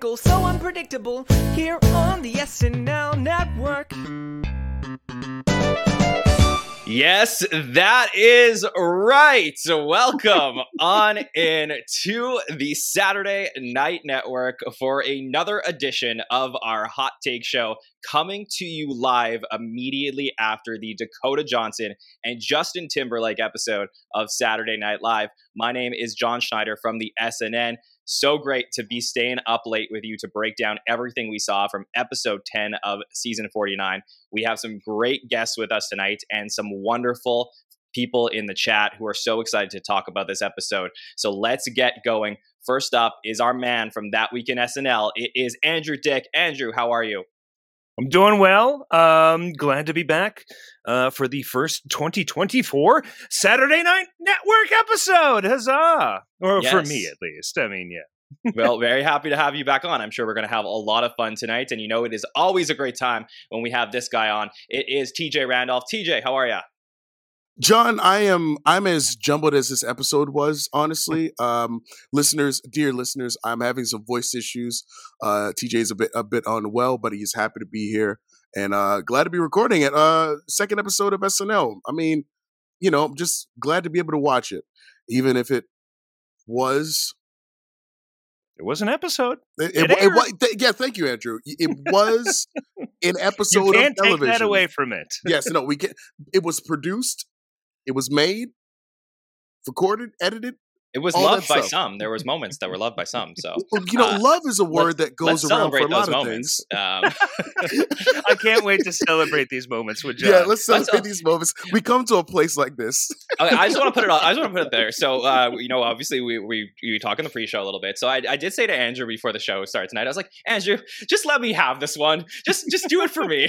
so unpredictable. Here on the SNL Network. Yes, that is right. Welcome on in to the Saturday Night Network for another edition of our Hot Take Show, coming to you live immediately after the Dakota Johnson and Justin Timberlake episode of Saturday Night Live. My name is Jon Schneider from the SNN. So great to be staying up late with you to break down everything we saw from episode 10 of season 49. We have some great guests with us tonight and some wonderful people in the chat who are so excited to talk about this episode. So let's get going. First up is our man from That Week in SNL. It is Andrew Dick. Andrew, how are you? I'm doing well. Um, glad to be back uh, for the first 2024 Saturday Night Network episode. Huzzah! Or Yes. for me, at least. I mean, yeah. well, very happy to have you back on. I'm sure we're going to have a lot of fun tonight. And you know, it is always a great time when we have this guy on. It is TJ Randolph. TJ, how are you? Jon, I am I'm as jumbled as this episode was, honestly. Um listeners, dear listeners, I'm having some voice issues. Uh TJ's a bit a bit unwell, but he's happy to be here and uh glad to be recording it. Uh second episode of SNL. I mean, you know, I'm just glad to be able to watch it even if it was It was an episode. it, It it, it, th- yeah, thank you Andrew. It was an episode You can't of take television. that away from it. yes, no, we can it was produced, it was made, recorded, edited. It was All loved by stuff. some. There was moments that were loved by some. So Well, You know, Uh, love is a word that goes around for a lot of moments. things. Um, I can't wait to celebrate these moments with Jon. Yeah, let's Let's- celebrate these moments. We come to a place like this. Okay, I just want to put it. On, I just want to put it there. So, uh, you know, obviously, we we we talk in the pre-show a little bit. So, I, I did say to Andrew before the show started tonight, I was like, Andrew, just let me have this one. Just just do it for me.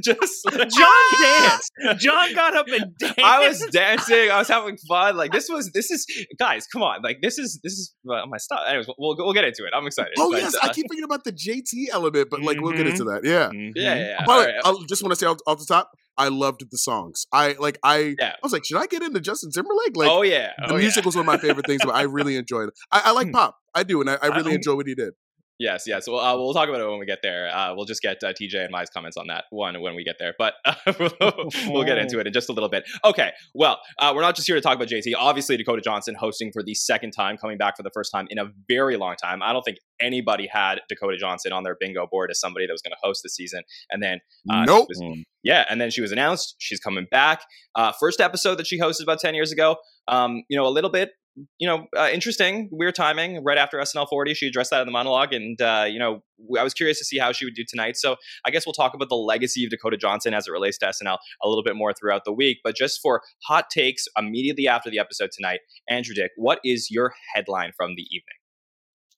just Jon danced. Jon got up and danced. I was dancing. I was having fun. Like this was this is guys. Come on. Like this is this is uh, my stuff. Anyways, we'll we'll get into it. I'm excited. Oh But, yes, uh, I keep thinking about the JT element, but like we'll get into that. Yeah. Mhm. yeah, yeah. yeah. By the way. I just want to say off, off the top, I loved the songs. I like I Yeah. I was like, should I get into Justin Timberlake? Like oh yeah. the Oh, music yeah. was one of my favorite things, but I really enjoyed it. I, I like Hmm. pop. I do, and I, I really Um, enjoy what he did. Yes, yes. Well, uh, we'll talk about it when we get there. Uh, we'll just get uh, TJ and Mai's comments on that one when we get there, but uh, we'll, we'll get into it in just a little bit. Okay, well, uh, we're not just here to talk about JT. Obviously, Dakota Johnson hosting for the second time, coming back for the first time in a very long time. I don't think anybody had Dakota Johnson on their bingo board as somebody that was going to host the season, and then uh, nope. was- yeah, and then she was announced. She's coming back. Uh, first episode that she hosted about ten years ago. Um, you know, a little bit. You know, uh, interesting, weird timing. Right after SNL 40, she addressed that in the monologue, and uh, you know, I was curious to see how she would do tonight. So I guess we'll talk about the legacy of Dakota Johnson as it relates to SNL a little bit more throughout the week. But just for hot takes immediately after the episode tonight, Andrew Dick, what is your headline from the evening?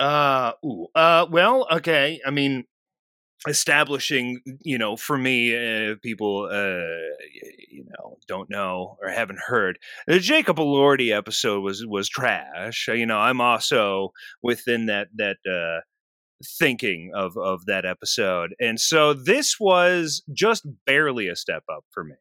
Uh, ooh. Uh, well, okay. I mean, establishing, you know, for me, uh, people, uh, you know, don't know or haven't heard the Jacob Elordi episode was was trash. You know, I'm also within that that uh, thinking of of that episode, and so this was just barely a step up for me.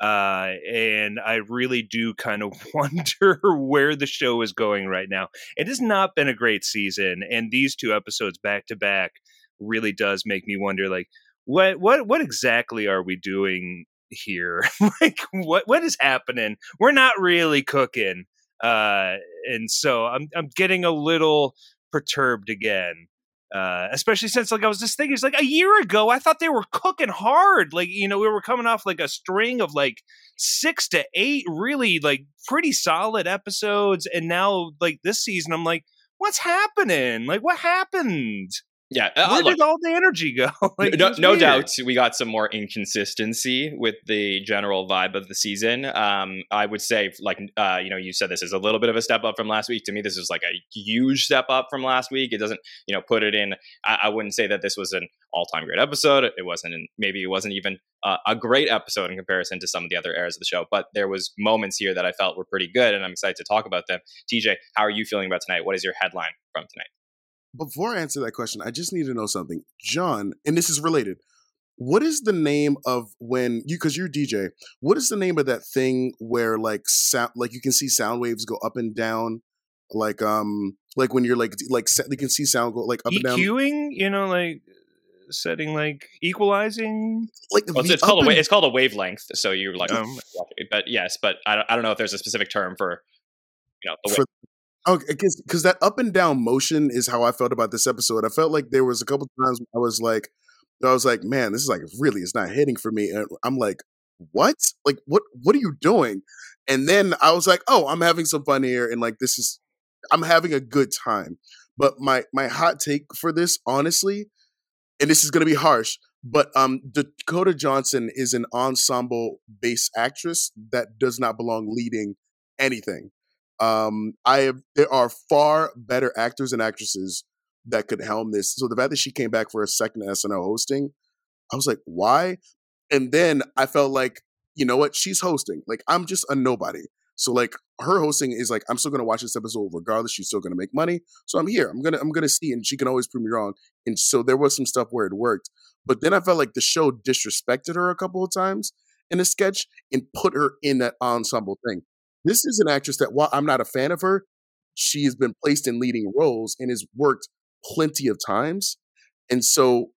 Uh, and I really do kind of wonder where the show is going right now. It has not been a great season, and these two episodes back to back really does make me wonder, like, what what what exactly are we doing here? like, what what is happening? We're not really cooking, uh, and so I'm I'm getting a little perturbed again. Uh, especially since like I was just thinking, it's like a year ago, I thought they were cooking hard. Like you know, we were coming off like a string of like six to eight really like pretty solid episodes, and now like this season, I'm like, what's happening? Like, what happened? Yeah, uh, Where look, did all the energy go? like, no, no doubt we got some more inconsistency with the general vibe of the season. Um, I would say, like, uh, you know, you said this is a little bit of a step up from last week. To me, this is like a huge step up from last week. It doesn't, you know, put it in. I, I wouldn't say that this was an all-time great episode. It wasn't, an, maybe it wasn't even uh, a great episode in comparison to some of the other eras of the show. But there was moments here that I felt were pretty good, and I'm excited to talk about them. TJ, how are you feeling about tonight? What is your headline from tonight? Before I answer that question, I just need to know something. Jon, and this is related. What is the name of when you because you're DJ, what is the name of that thing where like sound like you can see sound waves go up and down like um like when you're like like se- you can see sound go like up and down EQing, you know, like setting like equalizing. like Well, it's, it's called a wa- it's called a wavelength. So you're like, Um, but yes, but I don't, I don't know if there's a specific term for you know the For- Oh, because that up and down motion is how I felt about this episode. I felt like there was a couple times I was like, I was like, man, this is like really, it's not hitting for me. And I'm like, what? Like, what? What are you doing? And then I was like, oh, I'm having some fun here, and like this is, I'm having a good time. But my my hot take for this, honestly, and this is gonna be harsh, but um, Dakota Johnson is an ensemble bass actress that does not belong leading anything. Um, I have there are far better actors and actresses that could helm this. So the fact that she came back for a second SNL hosting, I was like, why? And then I felt like, you know what? She's hosting. Like I'm just a nobody. So like her hosting is like I'm still gonna watch this episode regardless. She's still gonna make money. So I'm here. I'm gonna I'm gonna see, and she can always prove me wrong. And so there was some stuff where it worked, but then I felt like the show disrespected her a couple of times in a sketch and put her in that ensemble thing. This is an actress that while I'm not a fan of her, she has been placed in leading roles and has worked plenty of times. And so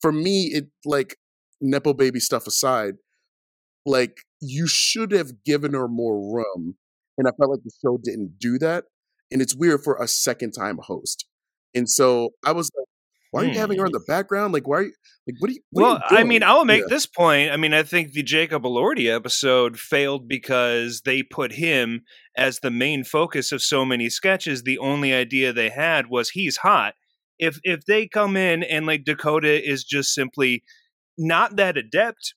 for me, it like Nepo baby stuff aside, like you should have given her more room. And I felt like the show didn't do that. And it's weird for a second time host. And so I was like, why are you having her in hmm. the background? Like, why are you like what are you what are Well, you I mean. I will make Yeah. this point. I mean, I think the Jacob Elordi episode failed because they put him as the main focus of so many sketches. The only idea they had was he's hot. If if they come in and like Dakota is just simply not that adept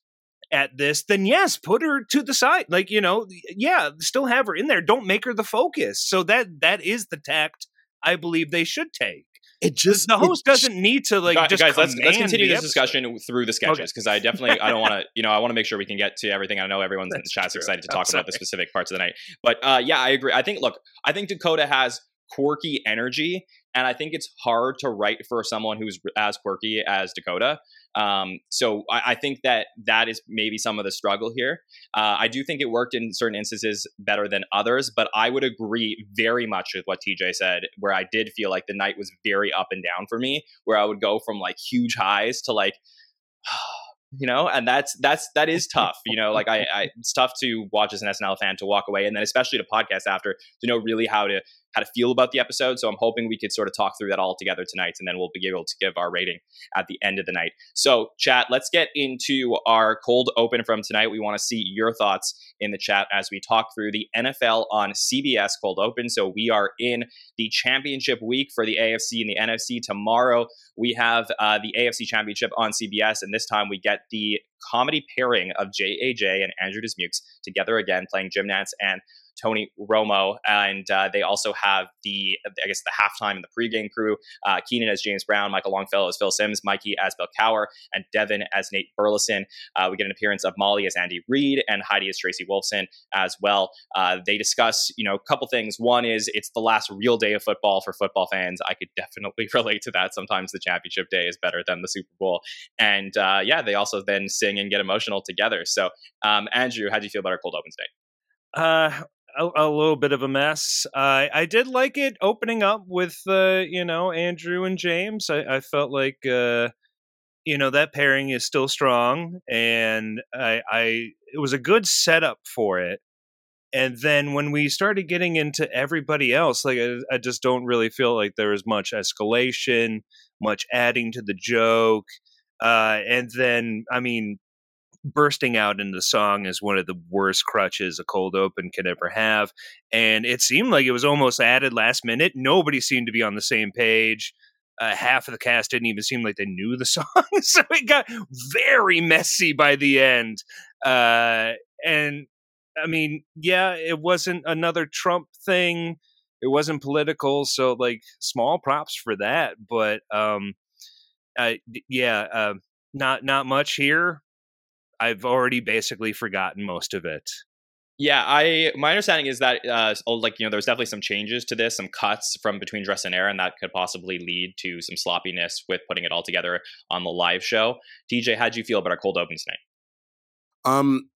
at this, then yes, put her to the side. Like, you know, yeah, still have her in there. Don't make her the focus. So that that is the tact I believe they should take. It just The host doesn't need to like Gu- just guys, let's let's continue this episode. discussion through the sketches because I definitely I don't want to you know I want to make sure we can get to everything. I know everyone's in the That's chat's true. excited to talk about the specific parts of the night, but uh, yeah, I agree. I think look, I think Dakota has quirky energy, and I think it's hard to write for someone who's as quirky as Dakota. Um, so I, I think that that is maybe some of the struggle here. Uh, I do think it worked in certain instances better than others, but I would agree very much with what TJ said, where I did feel like the night was very up and down for me, where I would go from like huge highs to like, you know, and that's that's that is tough. You know, like I, I it's tough to watch as an SNL fan to walk away, and then especially to podcast after to know really how to how to feel about the episode. So I'm hoping we could sort of talk through that all together tonight, and then we'll be able to give our rating at the end of the night. So, chat, let's get into our cold open from tonight. We want to see your thoughts in the chat as we talk through the NFL on CBS cold open. So, we are in the championship week for the AFC and the NFC. Tomorrow, we have uh, the AFC championship on CBS, and this time we get the comedy pairing of JAJ and Andrew Dismukes together again, playing Nantz and Tony Romo, and uh, they also have the I guess the halftime and the pregame crew. Uh, Keenan as James Brown, Michael Longfellow as Phil Simms, Mikey as Bill Cowher, and Devin as Nate Burleson. Uh, we get an appearance of Molly as Andy Reid and Heidi as Tracy Wolfson as well. They discuss you know a couple things. One is it's the last real day of football for football fans. I could definitely relate to that. Sometimes the championship day is better than the Super Bowl, and uh, yeah, they also then sing and get emotional together. So, um, Andrew, how do you feel about our cold open today? Uh, a, a little bit of a mess. I I did like it opening up with uh, you know Andrew and James. I, I felt like uh, you know that pairing is still strong, and I I it was a good setup for it. And then when we started getting into everybody else, like I, I just don't really feel like there was much escalation, much adding to the joke. Uh, and then, I mean, bursting out into the song is one of the worst crutches a cold open can ever have. And it seemed like it was almost added last minute. Nobody seemed to be on the same page. Uh, half of the cast didn't even seem like they knew the song. so it got very messy by the end. Uh, and I mean, yeah, it wasn't another Trump thing. It wasn't political. So, like, small props for that. But, um, uh, yeah, uh, not not much here. I've already basically forgotten most of it. Yeah, I my understanding is that uh, oh, like you know, there's definitely some changes to this, some cuts from between dress and air, and that could possibly lead to some sloppiness with putting it all together on the live show. TJ, how would you feel about our cold open tonight? Um,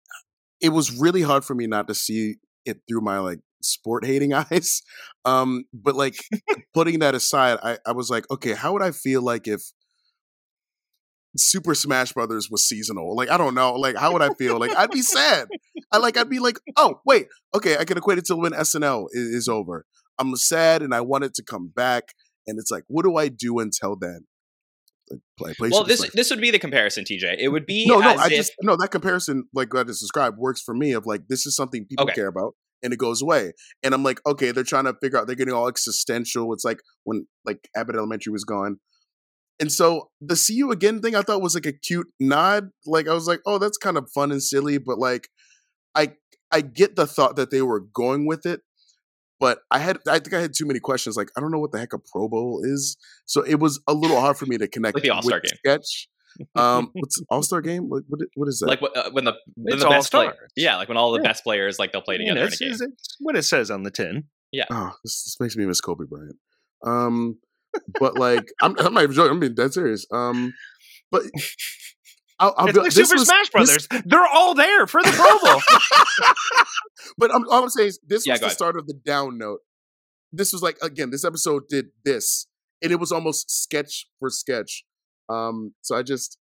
it was really hard for me not to see it through my like sport hating eyes. Um, but like putting that aside, I, I was like, okay, how would I feel like if Super Smash Brothers was seasonal? Like, I don't know. Like, how would I feel? Like, I'd be sad. I like, I'd be like, oh, wait, okay, I can equate it to when SNL is, is over. I'm sad and I want it to come back. And it's like, what do I do until then? Play, play well, this this would be the comparison, TJ. It would be no, no. I if, just no that comparison, like I just described, works for me. Of like, this is something people Okay. care about, and it goes away. And I'm like, okay, they're trying to figure out. They're getting all existential. It's like when like Abbott Elementary was gone, and so the "see you again" thing I thought was like a cute nod. Like I was like, oh, that's kind of fun and silly, but like, I I get the thought that they were going with it. But I had, I think I had too many questions. Like, I don't know what the heck a Pro Bowl is, so it was a little hard for me to connect Like the All-Star with game. sketch. Um, what's All Star game? What, what what is that? like uh, when the when It's the best play, all-stars. yeah, like when all the Yeah. best players like they'll play You together know, in a game. it's- it's what it says on the tin. Yeah. Oh, this, this makes me miss Kobe Bryant. Um, but like, I'm, I'm not even joking. I'm being dead serious. Um, but I'll, I'll It's be, like this Super was- Smash this- Brothers. They're all there for the Pro Bowl. but I'm, all I'm saying is this Yeah, was the ahead. start of the down note. This was like again, this episode did this, and it was almost sketch for sketch. Um, so I just,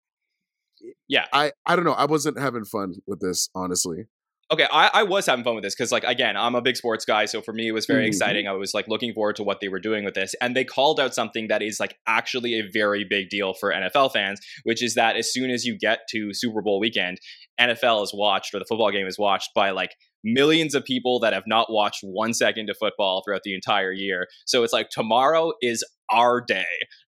Yeah. I I don't know. I wasn't having fun with this, honestly. Okay, I, I was having fun with this because, like, again, I'm a big sports guy, so for me, it was very Mhm. exciting. I was like looking forward to what they were doing with this, and they called out something that is like actually a very big deal for NFL fans, which is that as soon as you get to Super Bowl weekend, NFL is watched or the football game is watched by like millions of people that have not watched one second of football throughout the entire year. So it's like tomorrow is our day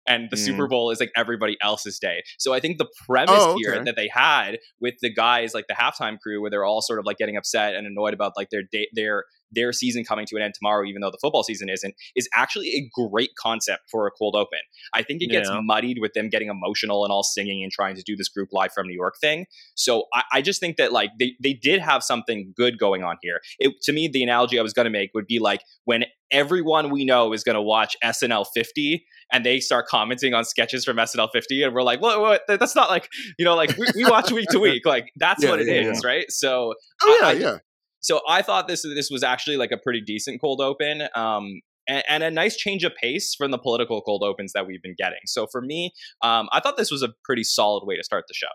and the Mm. Super Bowl is like everybody else's day. So I think the premise Oh, here that they had with the guys like the halftime crew where they're all sort of like getting upset and annoyed about like their day their their season coming to an end tomorrow even though the football season isn't is actually a great concept for a cold open. I think it gets Yeah. muddied with them getting emotional and all singing and trying to do this group live from New York thing. So I, I just think that like they, they did have something good going on here. It, to me, the analogy I was going to make would be like when everyone we know is going to watch SNL 50 and they start commenting on sketches from SNL 50 and we're like, what, what? That's not like, you know, like we, we watch week to week. Like that's Yeah, what it is, yeah, right? So Oh yeah, I- yeah. So I thought this this was actually like a pretty decent cold open, um, and, and a nice change of pace from the political cold opens that we've been getting. So for me, um, I thought this was a pretty solid way to start the show.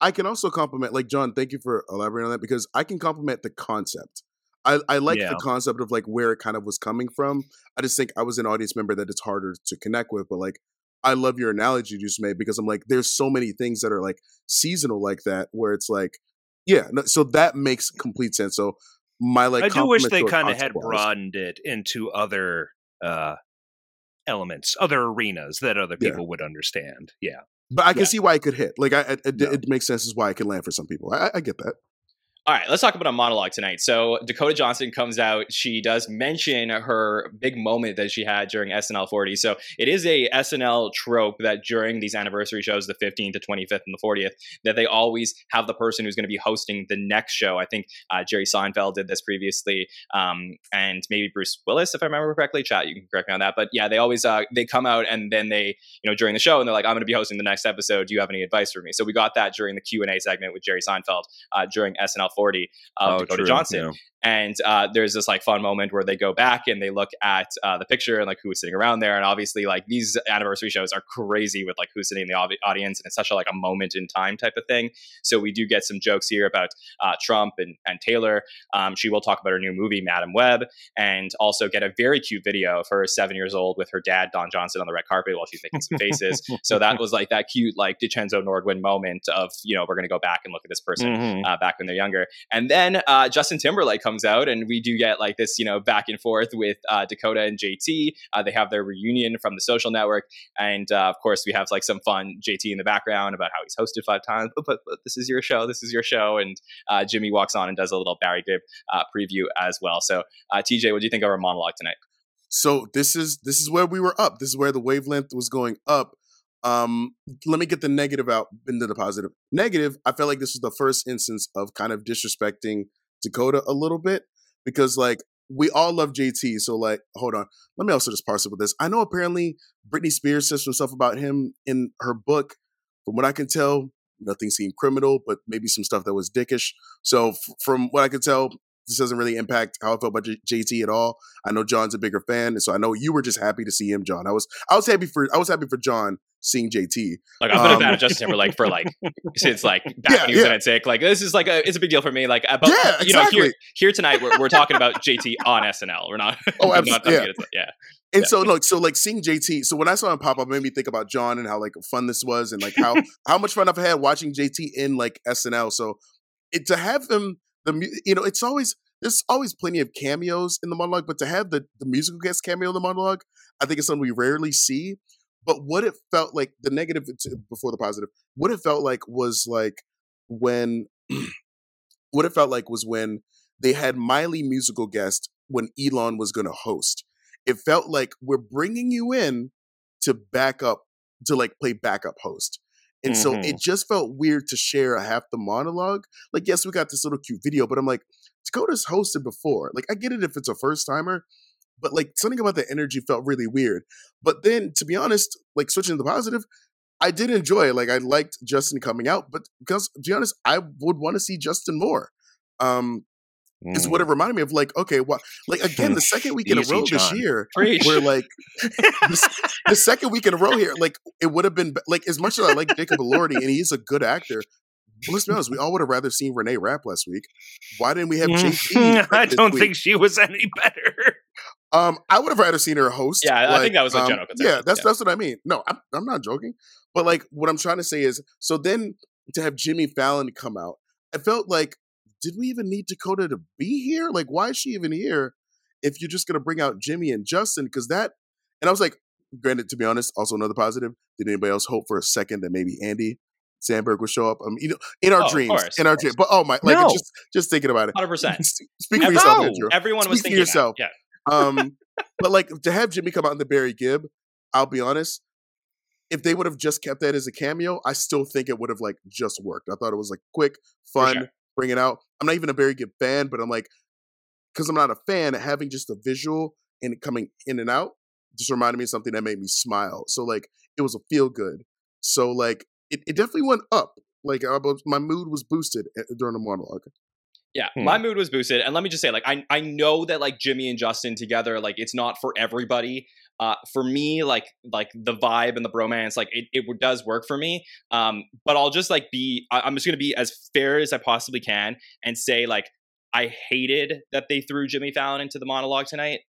I can also compliment, like Jon. Thank you for elaborating on that because I can compliment the concept. I, I like Yeah. the concept of like where it kind of was coming from. I just think I was an audience member that it's harder to connect with. But like, I love your analogy you just made because I'm like, there's so many things that are like seasonal like that where it's like, yeah. No, so that makes complete sense. So my like, I do wish they kind of had broadened it into other uh, elements, other arenas that other Yeah. people would understand. Yeah. But I can Yeah. see why it could hit. Like, I, it, it, Yeah. it makes sense as why it can land for some people. I, I get that. All right, let's talk about a monologue tonight. So Dakota Johnson comes out. She does mention her big moment that she had during SNL 40. So it is a SNL trope that during these anniversary shows, the 15th, the 25th, and the 40th, that they always have the person who's going to be hosting the next show. I think uh, Jerry Seinfeld did this previously, um, and maybe Bruce Willis, if I remember correctly. Chat, you can correct me on that. But yeah, they always uh, they come out and then they you know during the show and they're like, I'm going to be hosting the next episode. Do you have any advice for me? So we got that during the Q and A segment with Jerry Seinfeld uh, during SNL 40 of Dakota Oh, true, Johnson. yeah. And uh, there's this like fun moment where they go back and they look at uh, the picture and like who was sitting around there. And obviously, like these anniversary shows are crazy with like who's sitting in the audi- audience, and it's such a like a moment in time type of thing. So we do get some jokes here about uh, Trump and and Taylor. Um, she will talk about her new movie, Madame Web, and also get a very cute video of her seven years old with her dad Don Johnson on the red carpet while she's making some faces. so that was like that cute like DiCenzo Nordwin moment of you know we're going to go back and look at this person Mhm. uh, back when they're younger. And then uh, Justin Timberlake comes out, and we do get like this, you know, back and forth with uh, Dakota and JT. Uh, they have their reunion from the social network, and uh, of course, we have like some fun JT in the background about how he's hosted five times. But, but, but this is your show. This is your show. And uh, Jimmy walks on and does a little Barry Gibb uh, preview as well. So, uh, TJ, what do you think of our monologue tonight? So this is this is where we were up. This is where the wavelength was going up. Um, let me get the negative out into the positive. Negative, I felt like this was the first instance of kind of disrespecting Dakota a little bit because like we all love JT. So like, hold on, let me also just parse it with this. I know apparently Britney Spears says some stuff about him in her book. From what I can tell, nothing seemed criminal, but maybe some stuff that was dickish. So f- from what I could tell, this doesn't really impact how I felt about J- JT at all. I know Jon's a bigger fan, and so I know you were just happy to see him, Jon. I was I was happy for I was happy for Jon seeing JT. Like I've been Um, a fan of Justin Timberlake for like since like back Yeah, when he was yeah. in NSYNC. Like this is like a it's a big deal for me. Like about Yeah, you know here here tonight we're, we're talking about JT on SNL. We're not. Oh, we're abs- not yeah. yeah. And Yeah. so look, so like seeing JT, so when I saw him pop up, it made me think about Jon and how like fun this was and like how how much fun I've had watching JT in like SNL. So it, to have him, the you know, it's always there's always plenty of cameos in the monologue, but to have the the musical guest cameo in the monologue, I think it's something we rarely see. But what it felt like, the negative to- before the positive, what it felt like was like when what it felt like was when they had Miley musical guest when Elon was going to host. It felt like we're bringing you in to back up to like play backup host. And so Mhm. it just felt weird to share a half the monologue. Like, yes, we got this little cute video, but I'm like, Dakota's hosted before. Like, I get it if it's a first timer, but like something about the energy felt really weird. But then, to be honest, like switching to the positive, I did enjoy it. Like, I liked Justin coming out, but because to be honest, I would want to see Justin more. Um, is what it reminded me of. Like, okay, what? Like again, the second week in a row this year, Preach. where like the, the second week in a row here, like it would have been like as much as I like Jacob Elordi and he's a good actor. Well, let's be honest, we all would have rather seen Reneé Rapp last week. Why didn't we have? Mm, I don't week? think she was any better. Um, I would have rather seen her host. Yeah, I think that was a um, general consensus, Yeah, that's yeah. that's what I mean. No, I'm I'm not joking. But like, what I'm trying to say is, so then to have Jimmy Fallon come out, I felt like, did we even need Dakota to be here? Like, why is she even here? If you're just gonna bring out Jimmy and Justin, because that, and I was like, granted, to be honest, also another positive. Did anybody else hope for a second that maybe Andy Samberg would show up? Um, you know, in our Oh, dreams, course, in our dreams. But oh my, like No. just just thinking about it. Hundred percent. Speak for Every- yourself, No. Andrew. Everyone was Speak for thinking yourself. That. Yeah. Um, but like to have Jimmy come out in the Barry Gibb, I'll be honest. If they would have just kept that as a cameo, I still think it would have like just worked. I thought it was like quick, fun, sure. bring it out. I'm not even a Barry Gibb fan, but I'm like, because I'm not a fan, having just a visual and it coming in and out just reminded me of something that made me smile. So like it was a feel good. So like it, it definitely went up. Like I my mood was boosted eh, during the monologue. Yeah, Hmm. my mood was boosted, and let me just say, like, I I know that like Jimmy and Justin together, like, it's not for everybody. Uh, for me, like like the vibe and the bromance, like it, it does work for me. Um, but I'll just like be, I, I'm just gonna be as fair as I possibly can and say like I hated that they threw Jimmy Fallon into the monologue tonight.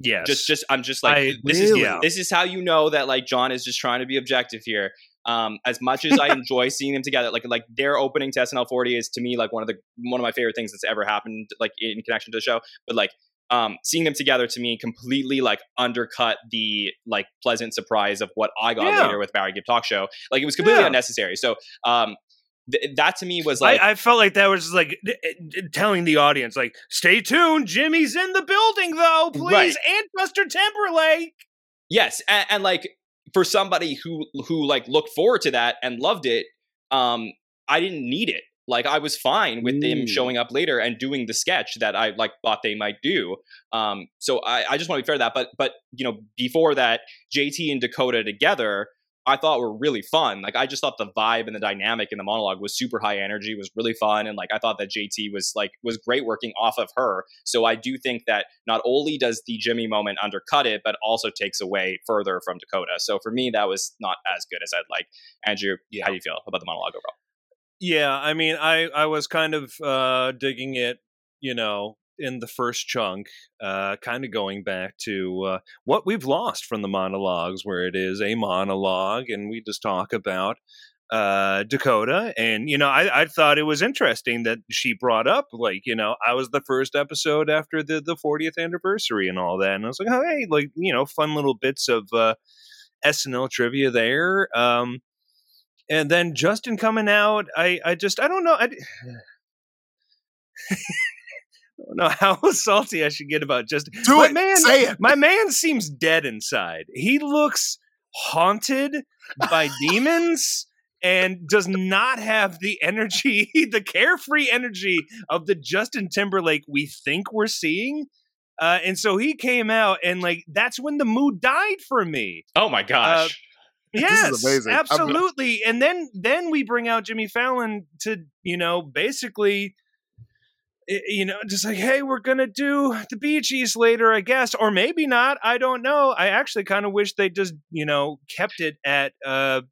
Yes. Just just I'm just like I- this is Really? this is how you know that like Jon is just trying to be objective here. Um, as much as I enjoy seeing them together, like like their opening to SNL 40 is to me like one of the one of my favorite things that's ever happened like in connection to the show. But like um, seeing them together to me completely like undercut the like pleasant surprise of what I got Yeah. later with Barry Gibb talk show. Like it was completely Yeah. unnecessary. So um, th- that to me was like I, I felt like that was like d- d- telling the audience, like, stay tuned, Jimmy's in the building, though, please, Right. and Buster Timberlake. Yes, and, and like for somebody who who like looked forward to that and loved it, um, I didn't need it. Like I was fine with them Mm. showing up later and doing the sketch that I like thought they might do. Um, so I, I just want to be fair to that. But but you know before that, JT and Dakota together, I thought were really fun. Like I just thought the vibe and the dynamic in the monologue was super high energy, was really fun, and like I thought that JT was like was great working off of her. So I do think that not only does the Jimmy moment undercut it, but also takes away further from Dakota. So for me, that was not as good as I'd like. Andrew, how do you feel about the monologue overall? Yeah, I mean, I I was kind of uh, digging it, you know, in the first chunk, uh, kind of going back to uh, what we've lost from the monologues, where it is a monologue, and we just talk about uh, Dakota. And you know, I, I thought it was interesting that she brought up, like, you know, I was the first episode after the the 40th anniversary and all that, and I was like, oh, hey, like, you know, fun little bits of uh, SNL trivia there. Um, and then Justin coming out, I, I just, I don't know. I, know how salty I should get about Justin. Do my it. man, Say it. my man seems dead inside. He looks haunted by demons and does not have the energy, the carefree energy of the Justin Timberlake we think we're seeing. Uh, and so he came out, and like that's when the mood died for me. Oh my gosh. This Yes. Absolutely. And then then we bring out Jimmy Fallon to you know basically you know, just like, hey, we're gonna do the Bee Gees later, I guess, or maybe not. I don't know. I actually kind of wish they just, you know, kept it at, uh,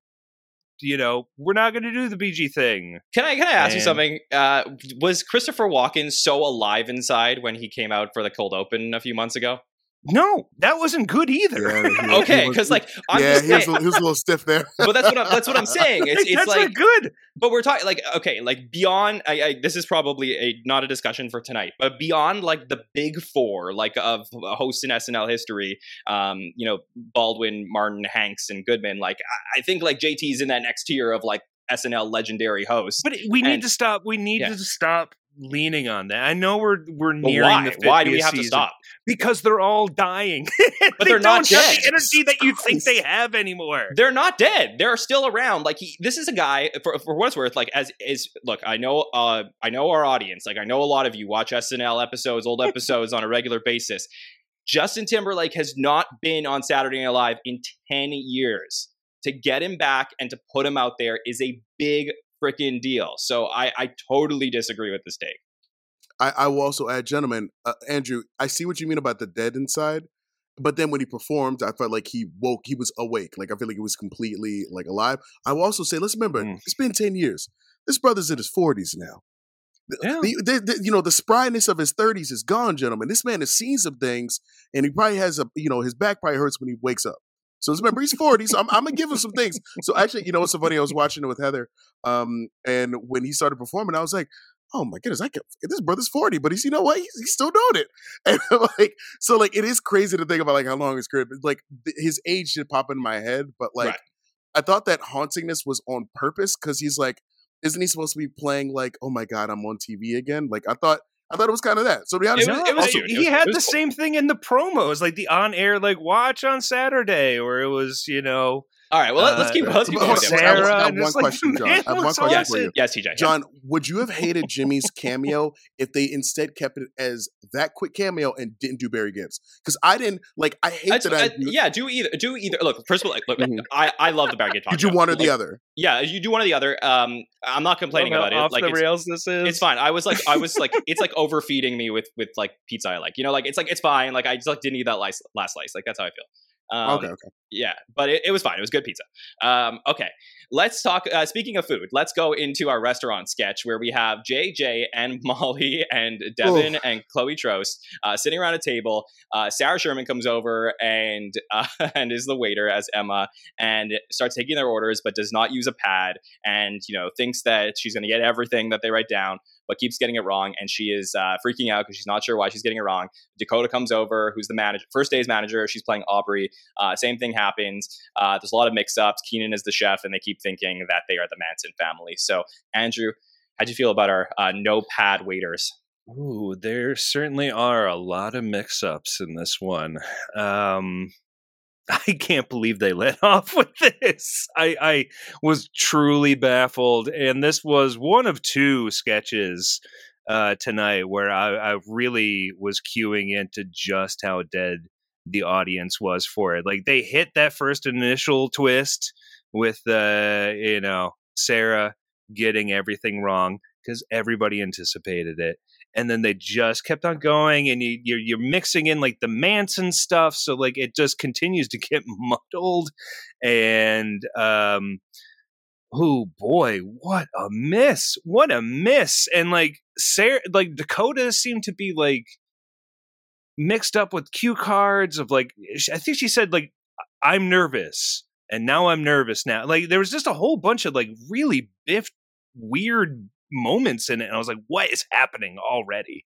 you know, we're not gonna do the Bee Gees thing. Can I can I ask you something? Uh, was Christopher Walken so alive inside when he came out for the cold open a few months ago? No, that wasn't good either. Yeah, Okay, because like I'm yeah, just he was, saying, a, a little stiff there. but that's what I'm, that's what I'm saying. It's it's That's like not good. but we're talking like okay like beyond I, I this is probably a not a discussion for tonight but beyond like the big four like of hosts in snl history um you know baldwin martin hanks and goodman like i, I think like jt's in that next tier of like snl legendary hosts But we need And- to stop. We need Yeah. to stop leaning on that. I know we're we're nearing why the 50th why do we have to stop Because they're all dying. But they they're not dead. the energy that you think they have anymore. they're not dead they're still around like he, this is a guy for, for what it's worth like as is look i know uh i know our audience like i know a lot of you watch snl episodes old episodes on a regular basis justin timberlake has not been on saturday night live in 10 years to get him back and to put him out there is a big freaking deal so i i totally disagree with this take I, I will also add, gentlemen, uh, Andrew, I see what you mean about the dead inside, but then when he performed, I felt like he woke, he was awake. Like I feel like he was completely like alive. I will also say, let's remember, Mm. it's been ten years. This brother's in his forties now. The- Yeah. the- the- the- you know, the spryness of his thirties is gone, gentlemen. This man has seen some things, and he probably has a, you know, his back probably hurts when he wakes up. So remember, he's forty. So I'm, I'm gonna give him some things. So actually, you know, what's so funny? I was watching it with Heather, um, and when he started performing, I was like oh my goodness, I can this brother's 40, but he's you know what? He's, he's still doing it. And I'm like, so like it is crazy to think about like how long his career like th- his age did pop in my head, but like Right. I thought that hauntingness was on purpose because he's like, isn't he supposed to be playing like, oh my god, I'm on TV again? Like I thought I thought it was kind of that. So to be honest, was- it was also. It he had the same thing in the promos, like the on-air, like watch on Saturday, or it was, you know, all right well let, us Uh, keep let's keep going on, Dan. I Sarah. have one it's like, question, Jon. I have one question yes for you. yes tj Jon, would you have hated Jimmy's cameo if they instead kept it as that quick cameo and didn't do Barry Gibbs? Because I didn't like. I hate That's- that. I, uh, yeah, do either. Do either. Look, first of all, like, look, Mhm. I, I love the Barry Gibb. Did you one or the like, other? Yeah, you do one or the other. Um, I'm not complaining how about it. Like the it's, rails this is. it's fine. I was like, I was like, it's like overfeeding me with with like pizza. I like, you know, like it's like it's fine. Like I just like didn't eat that last last slice. Like that's how I feel. Um, okay, okay. Yeah, but it, it was fine. It was good pizza. Um, okay, let's talk. Uh, speaking of food, let's go into our restaurant sketch where we have JJ and Molly and Devin and Chloe Troast uh, sitting around a table. Uh, Sarah Sherman comes over and uh, and is the waiter as Emma and starts taking their orders, but does not use a pad and you know thinks that she's going to get everything that they write down. But keeps getting it wrong, and she is uh, freaking out because she's not sure why she's getting it wrong. Dakota comes over, who's the manager, first day's manager. She's playing Aubrey. Uh, same thing happens. Uh, there's a lot of mix-ups. Keenan is the chef, and they keep thinking that they are the Manson family. So, Andrew, how'd you feel about our uh, no pad waiters? Ooh, there certainly are a lot of mix-ups in this one. Um, I can't believe they let off with this. I, I was truly baffled, and this was one of two sketches uh, tonight where I, I really was queuing into just how dead the audience was for it. Like they hit that first initial twist with uh, you know Sarah getting everything wrong because everybody anticipated it and then they just kept on going and you, you're, you're mixing in like the manson stuff so like it just continues to get muddled and um oh boy what a miss what a miss and like sarah like dakota seemed to be like mixed up with cue cards of like i think she said like i'm nervous and now i'm nervous now like there was just a whole bunch of like really biffed weird moments in it and i was like what is happening already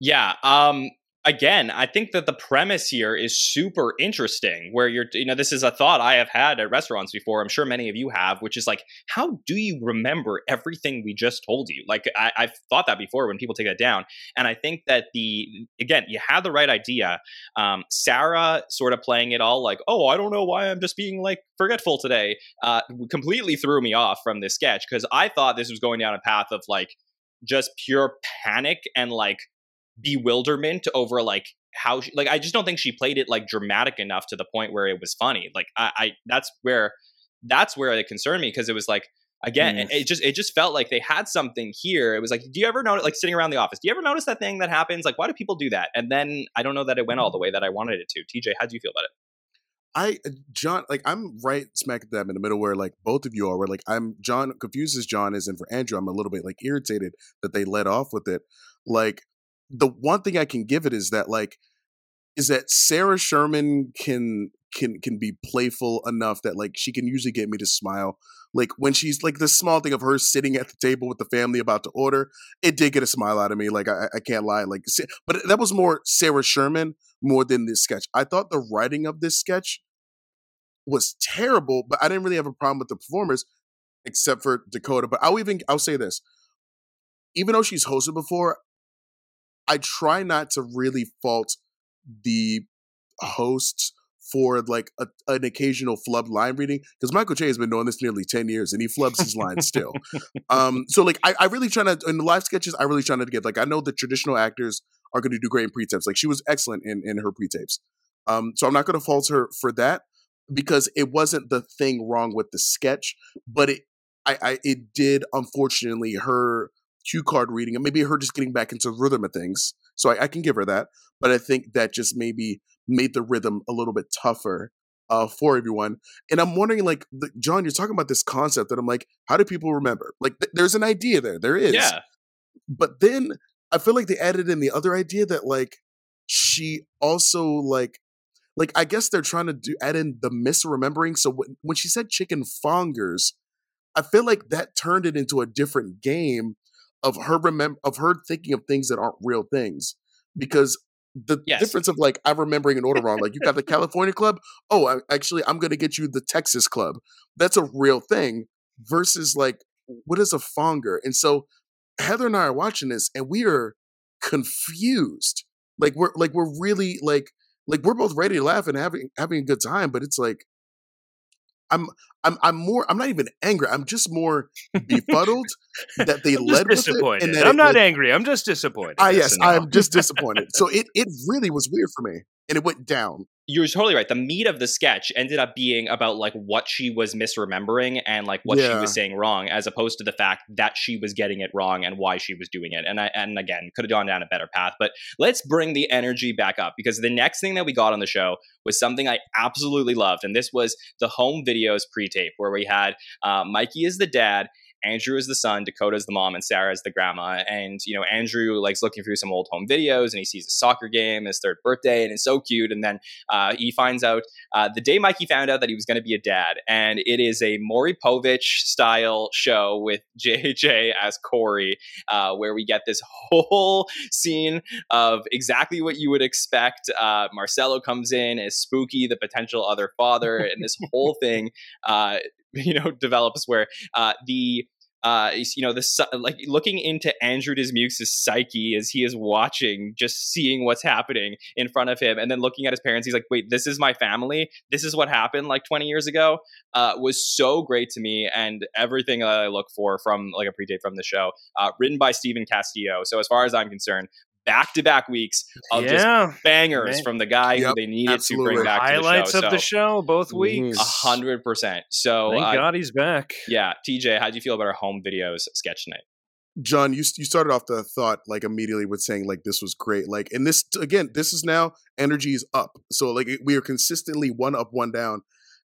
Yeah. Um, again, I think that the premise here is super interesting. Where you're, you know, this is a thought I have had at restaurants before. I'm sure many of you have, which is like, how do you remember everything we just told you? Like, I, I've thought that before when people take that down, and I think that the again, you had the right idea. Um, Sarah sort of playing it all like, oh, I don't know why I'm just being like forgetful today. Uh, completely threw me off from this sketch because I thought this was going down a path of like just pure panic and like bewilderment over like how she, like I just don't think she played it like dramatic enough to the point where it was funny. Like I, I that's where that's where it concerned me because it was like again Mm. it just it just felt like they had something here it was like do you ever notice like sitting around the office do you ever notice that thing that happens like why do people do that and then i don't know that it went all the way that i wanted it to tj how do you feel about it I Jon, like I'm right smack dab in the middle where like both of you are. Where like I'm Jon, confused as Jon is, and for Andrew, I'm a little bit like irritated that they let off with it. Like the one thing I can give it is that like is that Sarah Sherman can can can be playful enough that like she can usually get me to smile. Like when she's like the small thing of her sitting at the table with the family about to order, it did get a smile out of me. Like I, I can't lie. Like, but that was more Sarah Sherman more than this sketch. I thought the writing of this sketch was terrible, but I didn't really have a problem with the performers except for Dakota. But I'll even I'll say this. Even though she's hosted before, I try not to really fault the hosts for like a, an occasional flub line reading because Michael Che has been doing this nearly 10 years and he flubs his lines still. Um, so like I, I really try to in the live sketches, I really try not to get like I know the traditional actors are going to do great in pre-tapes. Like she was excellent in in her pre-tapes. Um, so I'm not going to fault her for that because it wasn't the thing wrong with the sketch, but it I, I it did unfortunately her cue card reading and maybe her just getting back into the rhythm of things. So I, I can give her that, but I think that just maybe made the rhythm a little bit tougher uh, for everyone. And I'm wondering, like, the, Jon, you're talking about this concept that I'm like, how do people remember? Like, th- there's an idea there. There is. yeah But then I feel like they added in the other idea that, like, she also, like, like I guess they're trying to do add in the misremembering. So when, when she said chicken fongers, I feel like that turned it into a different game of her remember of her thinking of things that aren't real things because the Yes. difference of like I'm remembering an order wrong. Like you got the California club. Oh, I, actually, I'm going to get you the Texas club. That's a real thing. Versus like, what is a fonger? And so Heather and I are watching this, and we are confused. Like we're like we're really like like we're both ready to laugh and having having a good time, but it's like I'm I'm I'm more I'm not even angry. I'm just more befuddled that they led just with it. And that I'm not like, angry. I'm just disappointed. Ah, yes, I'm just disappointed. so it it really was weird for me, and it went down. you're totally right. The meat of the sketch ended up being about like what she was misremembering and like what she was saying wrong, as opposed to the fact that she was getting it wrong and why she was doing it. And I and again could have gone down a better path. But let's bring the energy back up because the next thing that we got on the show was something I absolutely loved, and this was the home videos pre-tape where we had uh, Mikey is the dad. Andrew is the son, Dakota is the mom, and Sarah is the grandma. And you know, Andrew likes looking through some old home videos, and he sees a soccer game, his third birthday, and it's so cute. And then uh, he finds out uh, the day Mikey found out that he was going to be a dad, and it is a Maury Povich style show with JJ as Corey, uh, where we get this whole scene of exactly what you would expect. Uh, Marcello comes in as Spooky, the potential other father, and this whole thing, uh, you know, develops where uh, the uh, you know, the like looking into Andrew Dismuke's psyche as he is watching, just seeing what's happening in front of him, and then looking at his parents. He's like, "Wait, this is my family. This is what happened like 20 years ago." Uh, was so great to me, and everything that I look for from like a pre-tape from the show, uh, written by Stephen Castillo. So as far as I'm concerned, back-to-back weeks of just bangers Man. from the guy who they needed to bring back Highlights to the show. Highlights of the show both Mhm. weeks. a hundred percent. So Thank uh, God he's back. yeah, TJ, how do you feel about our home videos sketch night? Jon, you you started off the thought like immediately with saying like this was great. Like, and this again, this is now energy is up. So like we are consistently one up, one down,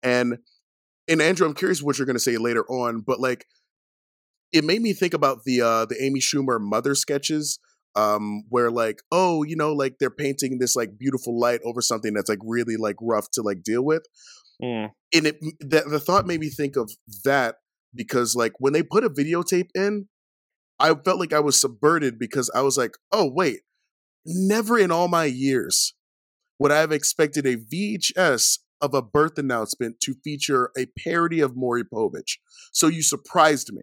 and and Andrew, I'm curious what you're going to say later on, but like it made me think about the uh the Amy Schumer mother sketches um where like oh you know like they're painting this like beautiful light over something that's like really like rough to like deal with Mm. and it the, the thought made me think of that because like when they put a videotape in i felt like i was subverted because i was like oh wait never in all my years would i have expected a vhs of a birth announcement to feature a parody of Maury Povich. So you surprised me.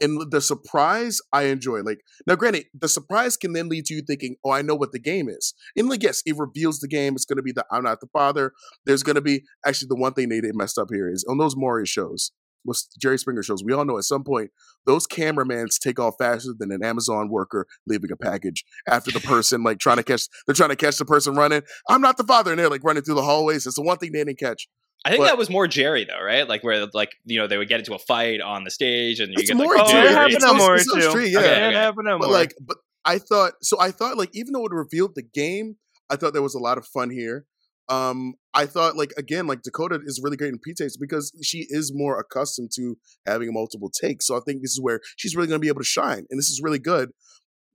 And the surprise I enjoy. Like now, granted, the surprise can then lead to you thinking, "Oh, I know what the game is." And like, yes, it reveals the game. It's going to be the "I'm not the father." There's going to be actually the one thing they did messed up here is on those Maury shows, was Jerry Springer shows. We all know at some point those cameramans take off faster than an Amazon worker leaving a package after the person like trying to catch. They're trying to catch the person running. I'm not the father, and they're like running through the hallways. It's the one thing they didn't catch. I think But- that was more Jerry though, right? Like where like you know they would get into a fight on the stage and you It's get more like, Oh, Jerry. it happened It's on more it's no too. street, yeah. Okay, it okay. happened on but more. like but i thought so i thought like even though it revealed the game i thought there was a lot of fun here um i thought like again like dakota is really great in p-tapes because she is more accustomed to having multiple takes so i think this is where she's really going to be able to shine and this is really good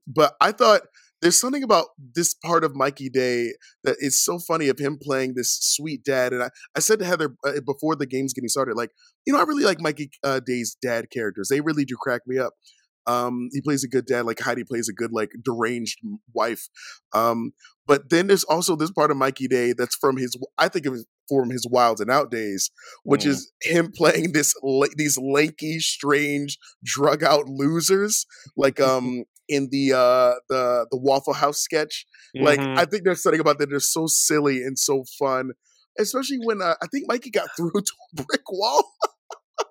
but i thought there's something about this part of Mikey Day that is so funny of him playing this sweet dad. And I, I said to Heather uh, before the game's getting started, like, you know, I really like Mikey uh, Day's dad characters. They really do crack me up. Um, he plays a good dad, like Heidi plays a good, like deranged wife. Um, but then there's also this part of Mikey Day that's from his, I think of it from his Wild and Out days, which Mm. is him playing this these lanky, strange, drug out losers, like um in the uh the the Waffle House sketch. Like Mhm. I think there's something about that. They're so silly and so fun, especially when uh, I think Mikey got through to a brick wall.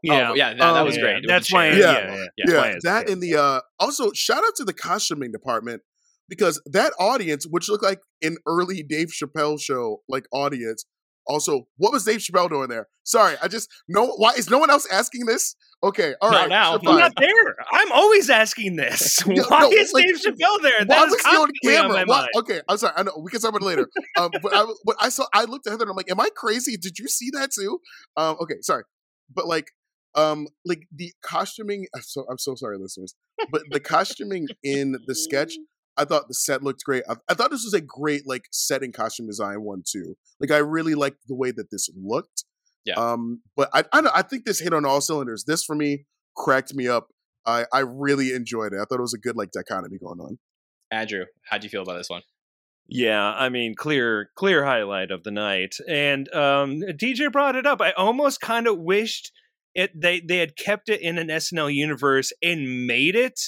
yeah, oh, yeah, that, that Um, was yeah, great. With That's the why. Yeah, Yeah. yeah, Yeah. Yeah, that in the uh also shout out to the costuming department because that audience, which looked like an early Dave Chappelle show like audience. Also, what was Dave Chappelle doing there? Sorry, I just no. Why is no one else asking this? Okay, all right. Not now. sure, I'm not there. I'm always asking this. No, Why no, is like, Dave Chappelle there? Why That is was he on constantly on camera? my Why- mind. Okay, I'm sorry. I know we can talk about it later. Um, but I, but I saw, I looked at Heather and I'm like, "Am I crazy? Did you see that too?" Um, okay, sorry, but like, um, like the costuming. I'm so I'm so sorry, listeners. But the costuming in the sketch, I thought the set looked great. I, I thought this was a great like setting costume design one too. Like I really liked the way that this looked. Yeah. Um, but I I, I think this hit on all cylinders. This for me cracked me up. I I really enjoyed it. I thought it was a good like dichotomy going on. Andrew, how do you feel about this one? Yeah, I mean, clear, clear highlight of the night. And um, TJ brought it up. I almost kind of wished it they they had kept it in an SNL universe and made it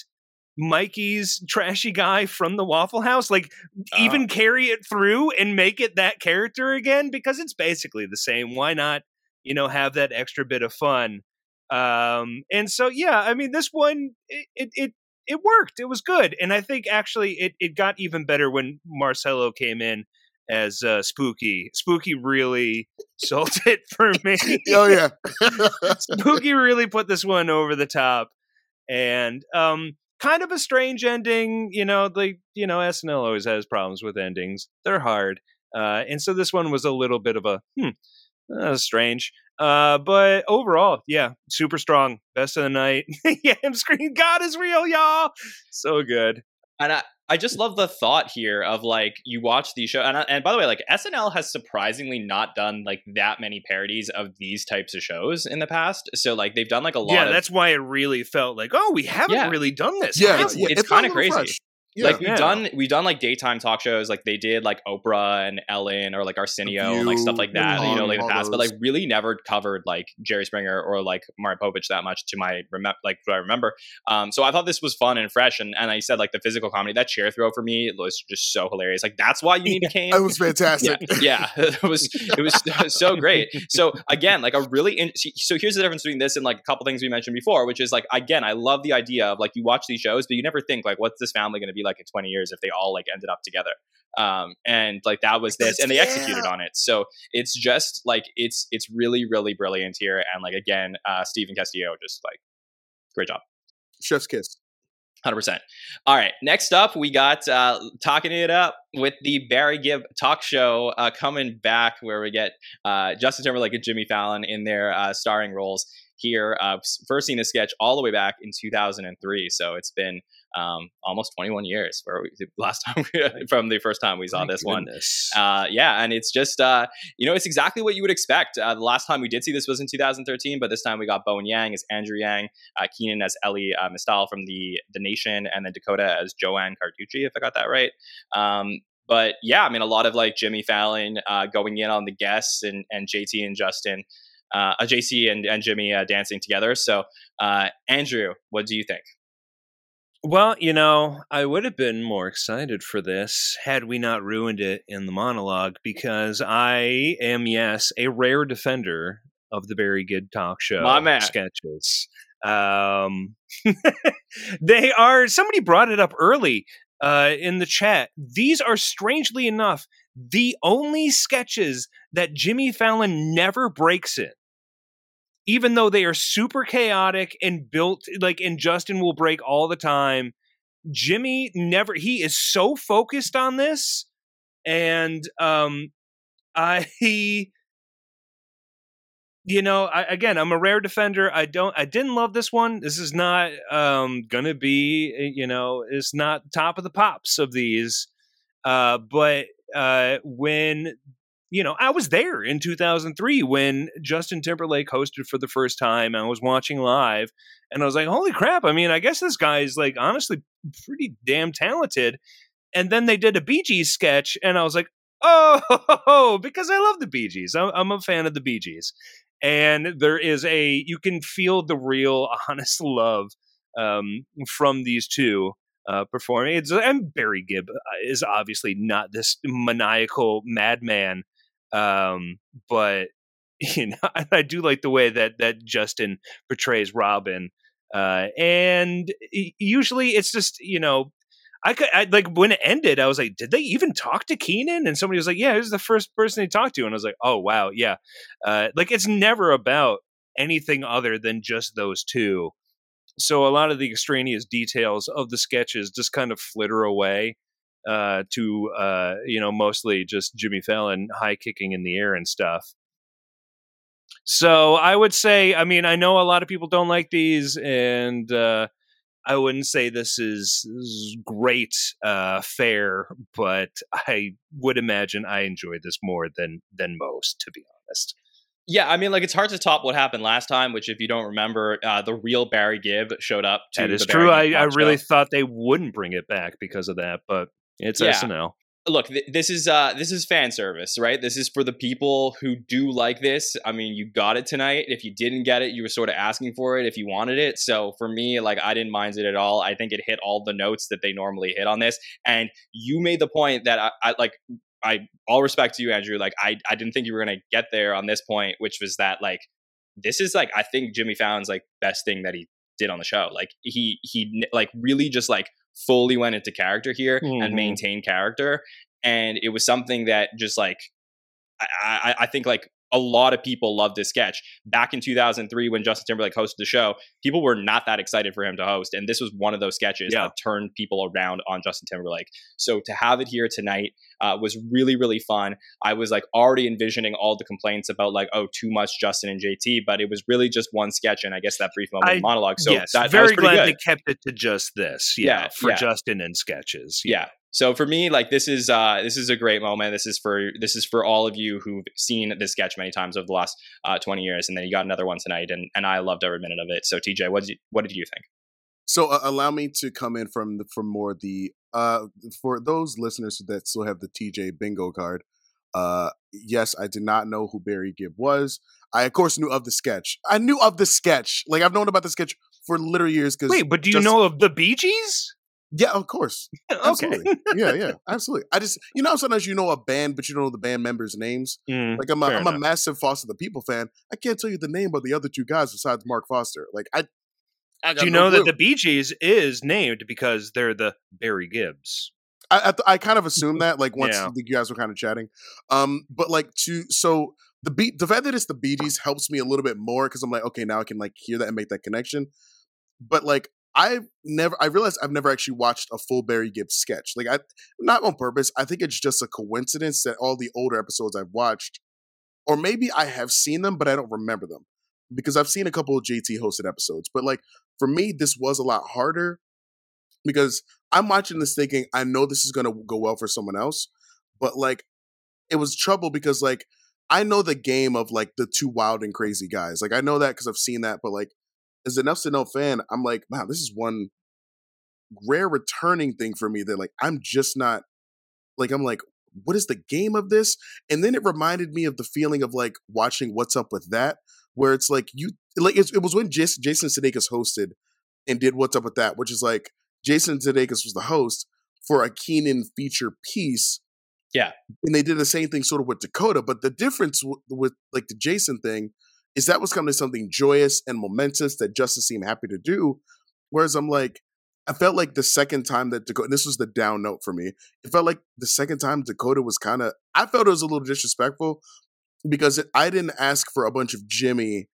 Mikey's trashy guy from the Waffle House. Like, even carry it through and make it that character again because it's basically the same. Why not? You know, have that extra bit of fun. Um, and so, yeah, I mean, this one it it. it it worked. It was good, and I think actually it, it got even better when Marcello came in as uh, Spooky. Spooky really sold it for me. oh yeah. Spooky really put this one over the top, and um, kind of a strange ending. You know, like you know, SNL always has problems with endings. They're hard, uh, and so this one was a little bit of a hmm, uh, strange. Uh, but overall, yeah, super strong. Best of the night. yeah, I'm screaming, God is real, y'all. So good. And I, I just love the thought here of like you watch these shows, and, and by the way, like SNL has surprisingly not done like that many parodies of these types of shows in the past. So like they've done like a lot. Yeah, of, that's why it really felt like, oh, we haven't Yeah. really done this. Yeah, It's- we? it's it felt kinda crazy. fresh. Yeah. Like we've Yeah. done, we've done like daytime talk shows, like they did like Oprah and Ellen or like Arsenio and like stuff like that, you know, like in the past. But like really never covered like Jerry Springer or like Maury Povich that much to my remember, like what I remember. Um, so I thought this was fun and fresh, and and I said like the physical comedy, that chair throw for me was just so hilarious. Like that's why you need to Kane. It was fantastic. yeah, yeah. it was it was so great. So again, like a really in- so here's the difference between this and like a couple things we mentioned before, which is like again, I love the idea of like you watch these shows, but you never think like what's this family going to be like in 20 years if they all like ended up together. Um, and like that was this, and they executed on it. So it's just like it's it's really really brilliant here, and like again, uh, Stephen Castillo just like great job. Chef's kiss. Hundred percent. All right. Next up, we got uh, talking it up with the Barry Gibb talk show uh, coming back, where we get uh, Justin Timberlake and Jimmy Fallon in their uh, starring roles here. Uh, first seen the sketch all the way back in 2003, so it's been um, almost 21 years. Where we, last time we, from the first time we saw My this one. Uh, yeah, and it's just uh, you know it's exactly what you would expect. Uh, the last time we did see this was in 2013, but this time we got Bowen Yang as Andrew Yang, uh, Kenan as Elie uh, Mystal from the the Nation, and then Dakota as Joanne Carducci, if I got that right. Um, but yeah, I mean a lot of like Jimmy Fallon uh, going in on the guests and and JT and Justin. Uh, uh, JC and, and Jimmy uh, dancing together. So, uh, Andrew, what do you think? Well, you know, I would have been more excited for this had we not ruined it in the monologue because I am, yes, a rare defender of the Barry Gibb Talk Show My man. sketches. Um, they are, somebody brought it up early uh, in the chat. These are strangely enough the only sketches that Jimmy Fallon never breaks in even though they are super chaotic and built like and Justin will break all the time Jimmy never he is so focused on this and um I he, you know I, again i'm a rare defender i don't i didn't love this one this is not um gonna be eh, you know it's not top of the pops of these uh but uh when you know, I was there in 2003 when Justin Timberlake hosted for the first time. I was watching live and I was like, holy crap. I mean, I guess this guy is like honestly pretty damn talented. And then they did a Bee Gees sketch and I was like, oh, because I love the Bee Gees. I'm, a fan of the Bee Gees. And there is a, you can feel the real honest love um, from these two uh, performing. It's, and Barry Gibb uh, is obviously not this maniacal madman um, but you know, I do like the way that that Justin portrays Robin. Uh, and usually it's just you know I could I, like when it ended, I was like, did they even talk to Kenan?" And somebody was like, yeah, this was the first person they talked to, and I was like, oh wow, yeah. Uh, like it's never about anything other than just those two. So a lot of the extraneous details of the sketches just kind of flitter away uh, to uh, you know mostly just Jimmy Fallon high kicking in the air and stuff. So I would say, I mean, I know a lot of people don't like these, and uh, I wouldn't say this is, is great uh, fare, but I would imagine I enjoyed this more than than most, to be honest. Yeah, I mean, like it's hard to top what happened last time. Which, if you don't remember, uh, the real Barry Gibb showed up. To that is true. I, I really thought they wouldn't bring it back because of that, but it's yeah. SNL. Look, th- this is uh, this is fan service, right? This is for the people who do like this. I mean, you got it tonight. If you didn't get it, you were sort of asking for it if you wanted it. So for me, like I didn't mind it at all. I think it hit all the notes that they normally hit on this. And you made the point that I, I like I all respect to you, Andrew. Like I, I didn't think you were gonna get there on this point, which was that like this is like I think Jimmy Fallon's like best thing that he did on the show. Like he he like really just like fully went into character here mm-hmm. and maintained character. And it was something that just like I, I, I think like a lot of people loved this sketch. Back in 2003, when Justin Timberlake hosted the show, people were not that excited for him to host. And this was one of those sketches yeah. that turned people around on Justin Timberlake. So to have it here tonight uh, was really, really fun. I was like already envisioning all the complaints about like, oh, too much Justin and JT, but it was really just one sketch and I guess that brief moment I, monologue. So yes, that, very that glad good. they kept it to just this. Yeah, yeah for yeah. Justin and sketches. yeah. Yeah. So for me, like this is uh, this is a great moment. This is for this is for all of you who've seen this sketch many times over the last uh, 20 years, and then you got another one tonight, and and I loved every minute of it. So TJ, what did you, what did you think? So uh, allow me to come in from the, from more the uh for those listeners that still have the TJ bingo card. Uh, yes, I did not know who Barry Gibb was. I of course knew of the sketch. I knew of the sketch. Like I've known about the sketch for literally years. Because wait, but do you just, know of the Bee Gees? Yeah, of course. Okay. yeah, yeah, absolutely. I just, you know, sometimes you know a band, but you don't know the band members' names. Mm, like I'm, a, I'm a massive Foster the People fan. I can't tell you the name of the other two guys besides Mark Foster. Like I, I do you no know clue. that the Bee Gees is named because they're the Barry Gibbs? I, I, I kind of assumed that like once yeah. you guys were kind of chatting, um, but like to so the beat the fact that it's the Bee Gees helps me a little bit more because I'm like okay now I can like hear that and make that connection. But like I've never I realized I've never actually watched a full Barry Gibbs sketch. Like I not on purpose. I think it's just a coincidence that all the older episodes I've watched, or maybe I have seen them, but I don't remember them. Because I've seen a couple of JT hosted episodes. But like for me, this was a lot harder because I'm watching this thinking, I know this is gonna go well for someone else. But like it was trouble because like I know the game of like the two wild and crazy guys. Like I know that because I've seen that, but like as an SNL fan, I'm like, wow, this is one rare returning thing for me that like I'm just not like I'm like, what is the game of this? And then it reminded me of the feeling of like watching What's Up with That, where it's like you like it, it was when Jason, Jason Sudeikis hosted and did What's Up with That, which is like Jason Sudeikis was the host for a Kenan feature piece. Yeah, and they did the same thing sort of with Dakota, but the difference w- with like the Jason thing is that was coming to something joyous and momentous that Justin seemed happy to do. Whereas I'm like, I felt like the second time that Dakota, this was the down note for me. It felt like the second time Dakota was kind of, I felt it was a little disrespectful because it, I didn't ask for a bunch of Jimmy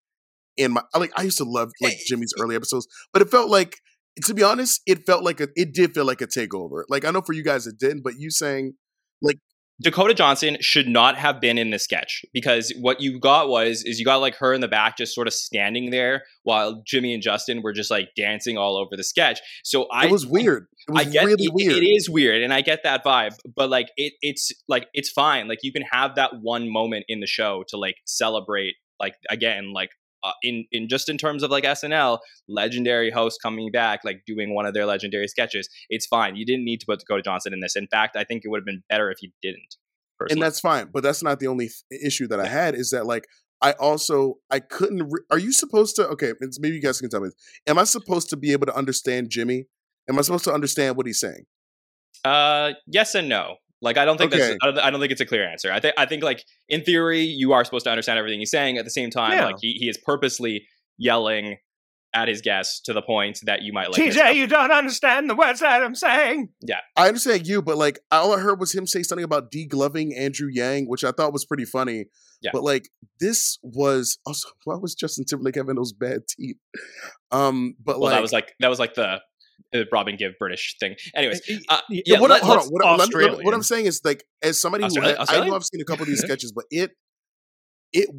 in my, like, I used to love like Jimmy's early episodes, but it felt like, to be honest, it felt like a, it did feel like a takeover. Like, I know for you guys it didn't, but you saying, Dakota Johnson should not have been in the sketch because what you got was is you got like her in the back just sort of standing there while Jimmy and Justin were just like dancing all over the sketch. So I it was weird. It was I get really it, weird. it is weird and I get that vibe, but like it it's like it's fine. Like you can have that one moment in the show to like celebrate like again like uh, in in just in terms of like SNL, legendary host coming back, like doing one of their legendary sketches, it's fine. You didn't need to put Dakota Johnson in this. In fact, I think it would have been better if you didn't. Personally. and that's fine but that's not the only th- issue that i had is that like i also i couldn't re- are you supposed to okay it's, maybe you guys can tell me am i supposed to be able to understand jimmy am i supposed to understand what he's saying uh, yes and no. Like I don't think Okay. that's I don't, I don't think it's a clear answer. I think I think like in theory you are supposed to understand everything he's saying. At the same time, Yeah. like he, he is purposely yelling at his guests to the point that you might like. miss TJ, you don't understand the words that I'm saying. Yeah, I understand you but like all i heard was him say something about degloving andrew yang which i thought was pretty funny Yeah. but like this was also why was justin timberlake having those bad teeth um but Well, like that was like that was like the, the Robin Gibb British thing. Anyways, uh, Yeah, what, let- hold on. What, what I'm saying is like, as somebody who had, I know I've seen a couple of these sketches, but it, it,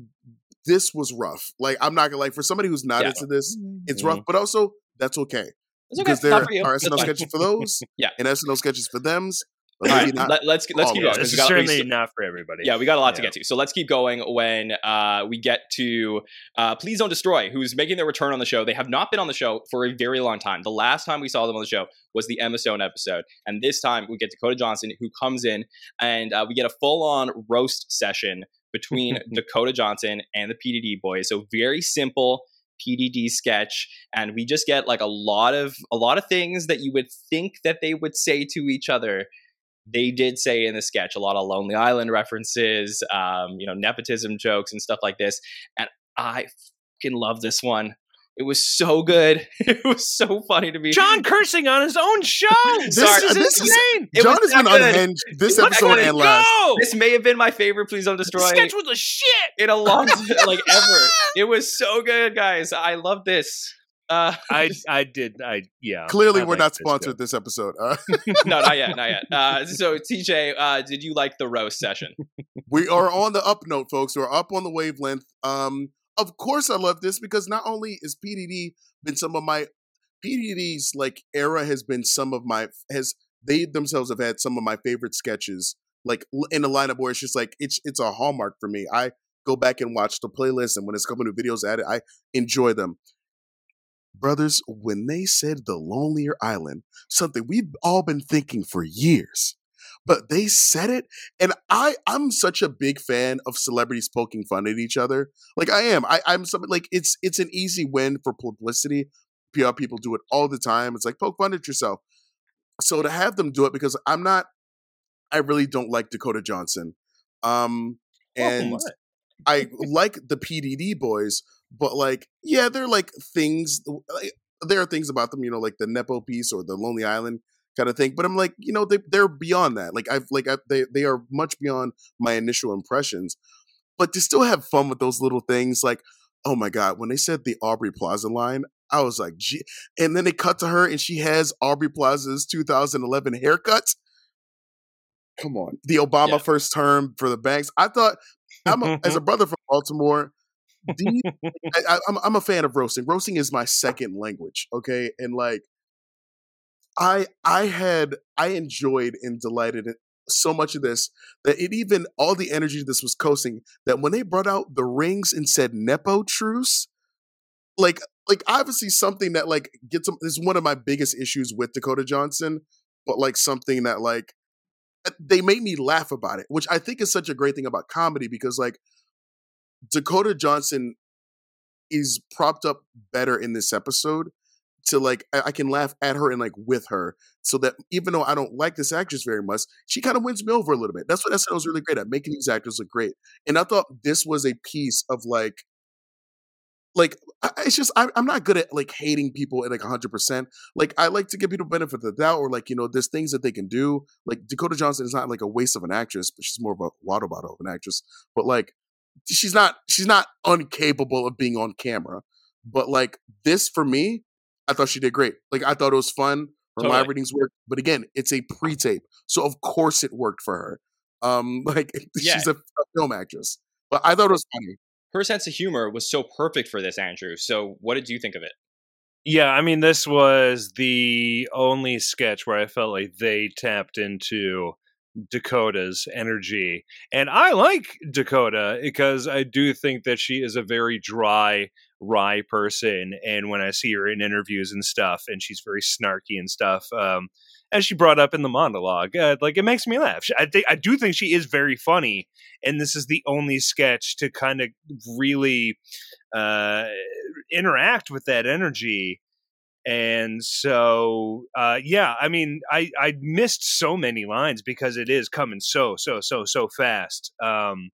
this was rough. Like, I'm not gonna like for somebody who's not Yeah. into this, it's Mhm. rough. But also, that's okay It's okay, because not there are SNL sketches for those, Yeah. and SNL sketches for them's. But All right, let, let's let's keep going. it. 'cause This we is got- certainly still- not for everybody. Yeah, we got a lot to get to. So let's keep going when uh, we get to uh, Please Don't Destroy, who's making their return on the show. They have not been on the show for a very long time. The last time we saw them on the show was the Emma Stone episode. And this time we get Dakota Johnson, who comes in and uh, we get a full on roast session between Dakota Johnson and the PDD boys. So very simple. PDD sketch and we just get like a lot of a lot of things that you would think that they would say to each other they did say in the sketch a lot of Lonely Island references, um, you know, nepotism jokes and stuff like this. And I fucking love this one. It was so good. It was so funny to me. Jon cursing on his own show. This- this is this is- insane. It Jon was has been good. unhinged this It was episode that and last. This may have been my favorite Please Don't destroy. The sketch was a shit. in a long like ever. It was so good, guys. I love this. Uh, I I did I yeah. Clearly, I we're not sponsored this episode. Uh, no, not yet, not yet. Uh, so, TJ, uh, did you like the roast session? we are on the up note, folks. We're up on the wavelength. Um, of course, I love this because not only is PDD been some of my PDD's like era has been some of my has they themselves have had some of my favorite sketches like in the lineup where it's just like it's it's a hallmark for me. I go back and watch the playlist, and when there's a couple new videos added, I enjoy them. Brothers, when they said the lonelier island, something we've all been thinking for years, but they said it, and I I'm such a big fan of celebrities poking fun at each other. Like I am. I, I'm something like it's it's an easy win for publicity. PR people do it all the time. It's like poke fun at yourself. So to have them do it because I'm not I really don't like Dakota Johnson. Um and what? I like the PDD boys, but like, yeah, they're like things. Like, there are things about them, you know, like the Nepo piece or the Lonely Island kind of thing. But I'm like, you know, they they're beyond that. Like I've like I, they they are much beyond my initial impressions. But to still have fun with those little things, like, oh my god, when they said the Aubrey Plaza line, I was like, gee. And then they cut to her, and she has Aubrey Plaza's 2011 haircut. Come on, the Obama Yeah. first term for the banks. I thought I'm a, as a brother from Baltimore. these- I, I'm I'm a fan of roasting. Roasting is my second language. Okay, and like I I had I enjoyed and delighted in so much of this that it even all the energy this was coasting that when they brought out the rings and said Nepo truce, like like obviously something that like gets them is one of my biggest issues with Dakota Johnson, but like something that like they made me laugh about it, which I think is such a great thing about comedy because like Dakota Johnson is propped up better in this episode to like I, can laugh at her and like with her so that even though I don't like this actress very much, she kind of wins me over a little bit. That's what SNL is really great at making these actors look great. And I thought this was a piece of like like it's just I, I'm not good at like hating people at like 100. percent Like I like to give people benefit of the doubt, or like you know, there's things that they can do. Like Dakota Johnson is not like a waste of an actress, but she's more of a water bottle of an actress. But like she's not she's not incapable of being on camera. But like this for me, I thought she did great. Like I thought it was fun. Her live readings worked, but again, it's a pre-tape, so of course it worked for her. Um, like Yeah. she's a, a film actress, but I thought it was funny. Her sense of humor was so perfect for this, Andrew. So, what did you think of it? Yeah, I mean, this was the only sketch where I felt like they tapped into Dakota's energy. And I like Dakota because I do think that she is a very dry, wry person. And when I see her in interviews and stuff, and she's very snarky and stuff, um, as she brought up in the monologue, uh, like it makes me laugh. I think I do think she is very funny, and this is the only sketch to kind of really uh, interact with that energy and so uh yeah i mean i i missed so many lines because it is coming so so so so fast um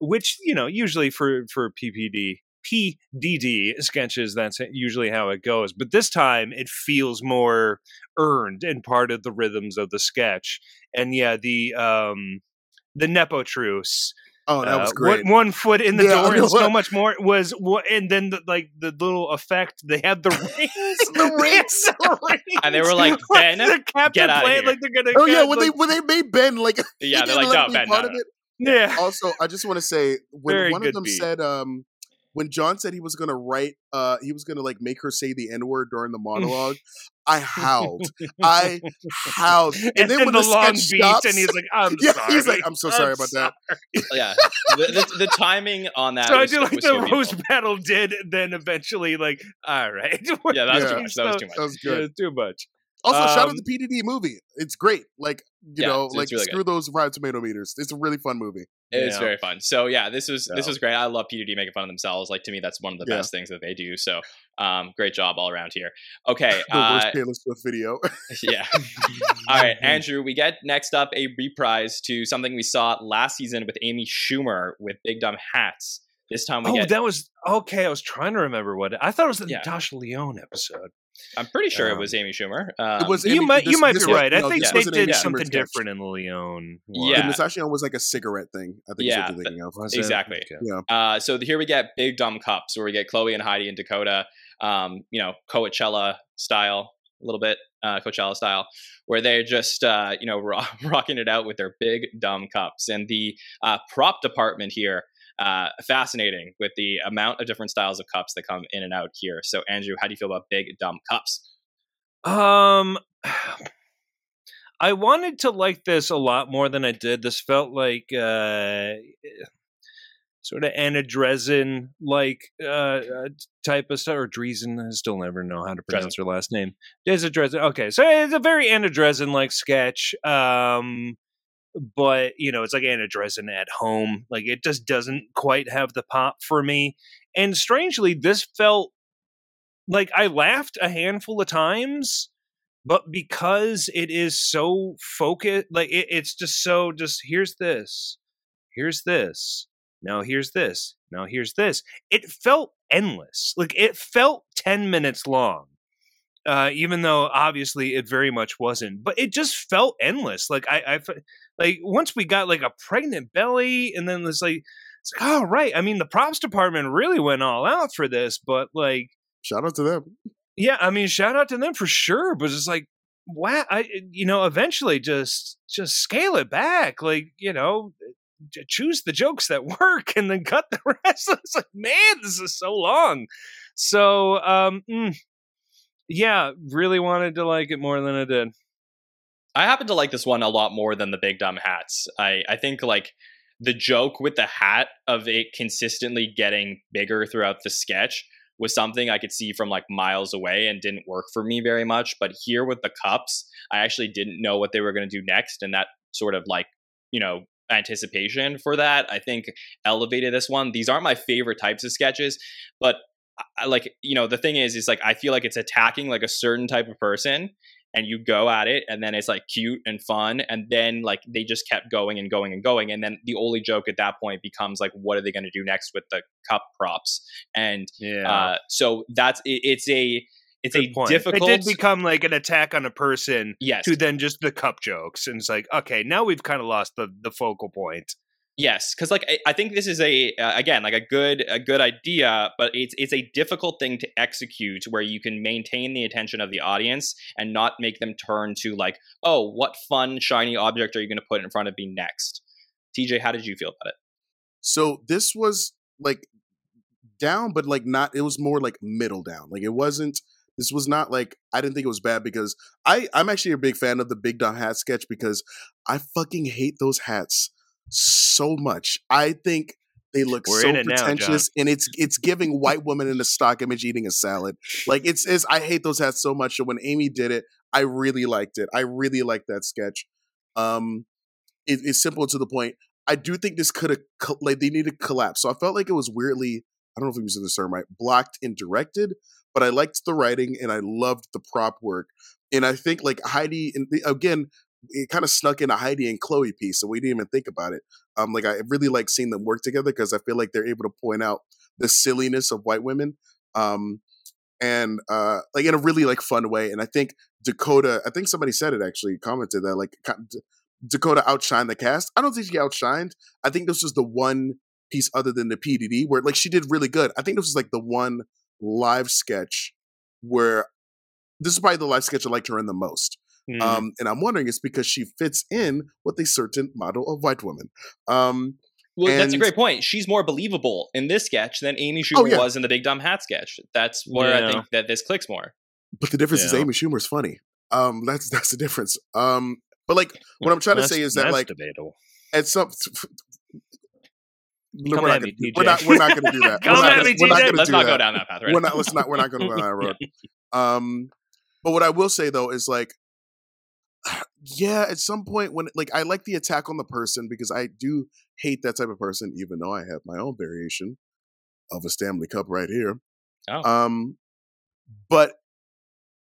which you know usually for for ppd pdd sketches that's usually how it goes but this time it feels more earned and part of the rhythms of the sketch and yeah the um the nepo truce Oh, that was uh, great. One, one foot in the Yeah, door and so much more was what, and then the, like the little effect they had the rings, The rings. the rings. And they were like, "Ben, the captain get outta played here." like they're gonna. Oh yeah, when like, they when they made Ben like Yeah, they they're like, let no, Ben, part no, of it. yeah, Also, I just want to say when Very one of them beat. said um when John said he was gonna write uh he was gonna like make her say the N word during the monologue, I howled. I howled. And, and, then then when the, the, long sketch beat, stops, and he's like, "I'm yeah, sorry." he's like, I'm so sorry about that. yeah, the, the, the timing on that. So I do like the so roast battle did, then eventually like, all right, Yeah, that was Yeah. too much. That was too much. That was Yeah, good. it's too much. Also, shout out Um, to PDD movie. It's great. Like you Yeah, know, like really screw those Rotten Tomato meters. It's a really fun movie. It's Yeah. very fun. So yeah, this was this was great. I love PDD making fun of themselves. Like to me, that's one of the Yeah. best things that they do. So um, great job all around here. Okay, The worst uh, Taylor Swift video. yeah. all right, Andrew. We get next up a reprise to something we saw last season with Amy Schumer with Big Dumb Hats. This time we Oh, get. that was okay. I was trying to remember what I thought it was the Yeah. Natasha Lyonne episode. I'm pretty sure it um, was Amy Schumer. Um, it was you Amy- might you might be was- right. I think they did Amy something sketch. different in the Lyonne. Yeah. The Natasha was like a cigarette thing. I think Yeah, is what you're thinking of. Was? Exactly. Okay. Yeah. Uh, so here we get Big Dumb Cups, where we get Chloe and Heidi and Dakota, um, you know, Coachella style, a little bit uh, Coachella style, where they're just uh, you know ro- rocking it out with their big dumb cups. And the uh, prop department here, uh, fascinating with the amount of different styles of cups that come in and out here. So Andrew, how do you feel about big dumb cups? Um, I wanted to like this a lot more than I did. This felt like uh, sort of Anna Dresden like uh, uh, type of stuff, or Dresden. I still never know how to pronounce her last name. Is it Dresden? Okay, so it's a very Anna Dresden like sketch. Um, but you know, it's like Anna Dresden at home. Like it just doesn't quite have the pop for me. And strangely, this felt like I laughed a handful of times, but because it is so focused, like it, it's just so just here's this, here's this, now here's this, now here's this. It felt endless. Like it felt 10 minutes long. Uh, even though obviously it very much wasn't, but it just felt endless. Like I, I, like once we got like a pregnant belly, and then there's like, it's like, oh right. I mean, the props department really went all out for this, but like, Shout out to them. yeah, I mean, shout out to them for sure. But it's like, wow, I you know, eventually just just scale it back. Like you know, choose the jokes that work and then cut the rest. It's like, man, this is so long. So, um, mm, yeah, really wanted to like it more than I did. I happen to like this one a lot more than the big dumb hats. I, I think like the joke with the hat of it consistently getting bigger throughout the sketch was something I could see from like miles away and didn't work for me very much. But here with the cups, I actually didn't know what they were going to do next. And that sort of like, you know, anticipation for that, I think elevated this one. These aren't my favorite types of sketches, but I, like, you know, the thing is, is like, I feel like it's attacking like a certain type of person and you go at it and then it's like cute and fun and then like they just kept going and going and going and then the only joke at that point becomes like what are they going to do next with the cup props and Yeah. uh so that's it, it's a it's Good a point. difficult It did become like an attack on a person yes to then just the cup jokes, and it's like, okay, now we've kind of lost the the focal point. Yes, because like I, I think this is a uh, again like a good a good idea, but it's it's a difficult thing to execute where you can maintain the attention of the audience and not make them turn to like, oh, what fun shiny object are you going to put in front of me next? TJ, how did you feel about it? So this was like down, but like not. It was more like middle down. Like it wasn't. This was not like I didn't think it was bad because I I'm actually a big fan of the Big Dumb Hat sketch because I fucking hate those hats so much. I think they look We're so it now, pretentious, and it's it's giving white woman in a stock image eating a salad. Like it's, it's I hate those hats so much. So when Amy did it, I really liked it. I really liked that sketch. Um, it, it's simple to the point. I do think this could have like they needed to collapse. So I felt like it was weirdly. I don't know if I'm using the term right. Blocked and directed, but I liked the writing and I loved the prop work. And I think like Heidi and the- again, it kind of snuck in a Heidi and Chloe piece, so we didn't even think about it. Um, like I really like seeing them work together because I feel like they're able to point out the silliness of white women, um, and uh, like in a really like fun way. And I think Dakota, I think somebody said it actually, commented that like Dakota outshined the cast. I don't think she outshined. I think this was the one piece other than the PDD where like she did really good. I think this was like the one live sketch where this is probably the live sketch I liked her in the most. Mm. Um, and I'm wondering it's because she fits in with a certain model of white woman. Um, Well, that's a great point. She's more believable in this sketch than Amy Oh, Schumer yeah. was in the Big Dumb Hat sketch. That's where I think that this clicks more. but the difference is Yeah. Amy Schumer's funny. Um, that's that's the difference. Um, but like what I'm trying to say is that like debatable. at some we're not gonna me, TJ. we're not we're not gonna do that. Come we're not at me, we're not gonna Let's do not that. go down that path, right? We're not let's not we're not gonna go down that road. Um, but what I will say though is like, yeah, at some point when like I like the attack on the person because I do hate that type of person, even though I have my own variation of a Stanley Cup right here. Oh. Um, but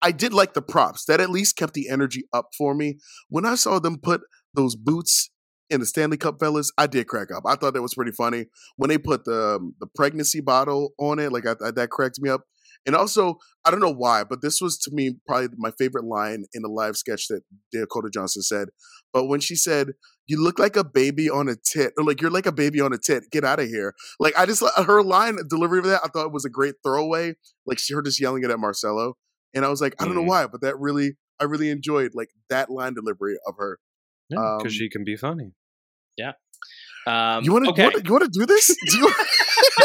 I did like the props. That at least kept the energy up for me. When I saw them put those boots in the Stanley Cup fellas, I did crack up. I thought that was pretty funny when they put the um, the pregnancy bottle on it. Like I, I- that cracked me up. And also, I don't know why, but this was to me probably my favorite line in the live sketch that Dakota Johnson said. But when she said, "You look like a baby on a tit," or like you're like a baby on a tit, get out of here. Like I just her line delivery of that, I thought it was a great throwaway. Like she her just yelling it at Marcello, and I was like, I don't know Mhm. why, but that really, I really enjoyed like that line delivery of her. Because um, she can be funny. Um, You want to okay. you want to do this? Do you-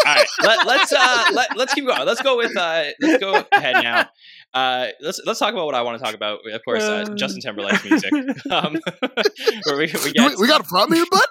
All right, let, let's uh, let, let's keep going. Let's go with uh, let's go ahead now. Uh, let's let's talk about what I want to talk about. Of course, uh, Uh. Justin Timberlake's music. Um, where we, we get we, we got a problem here, bud.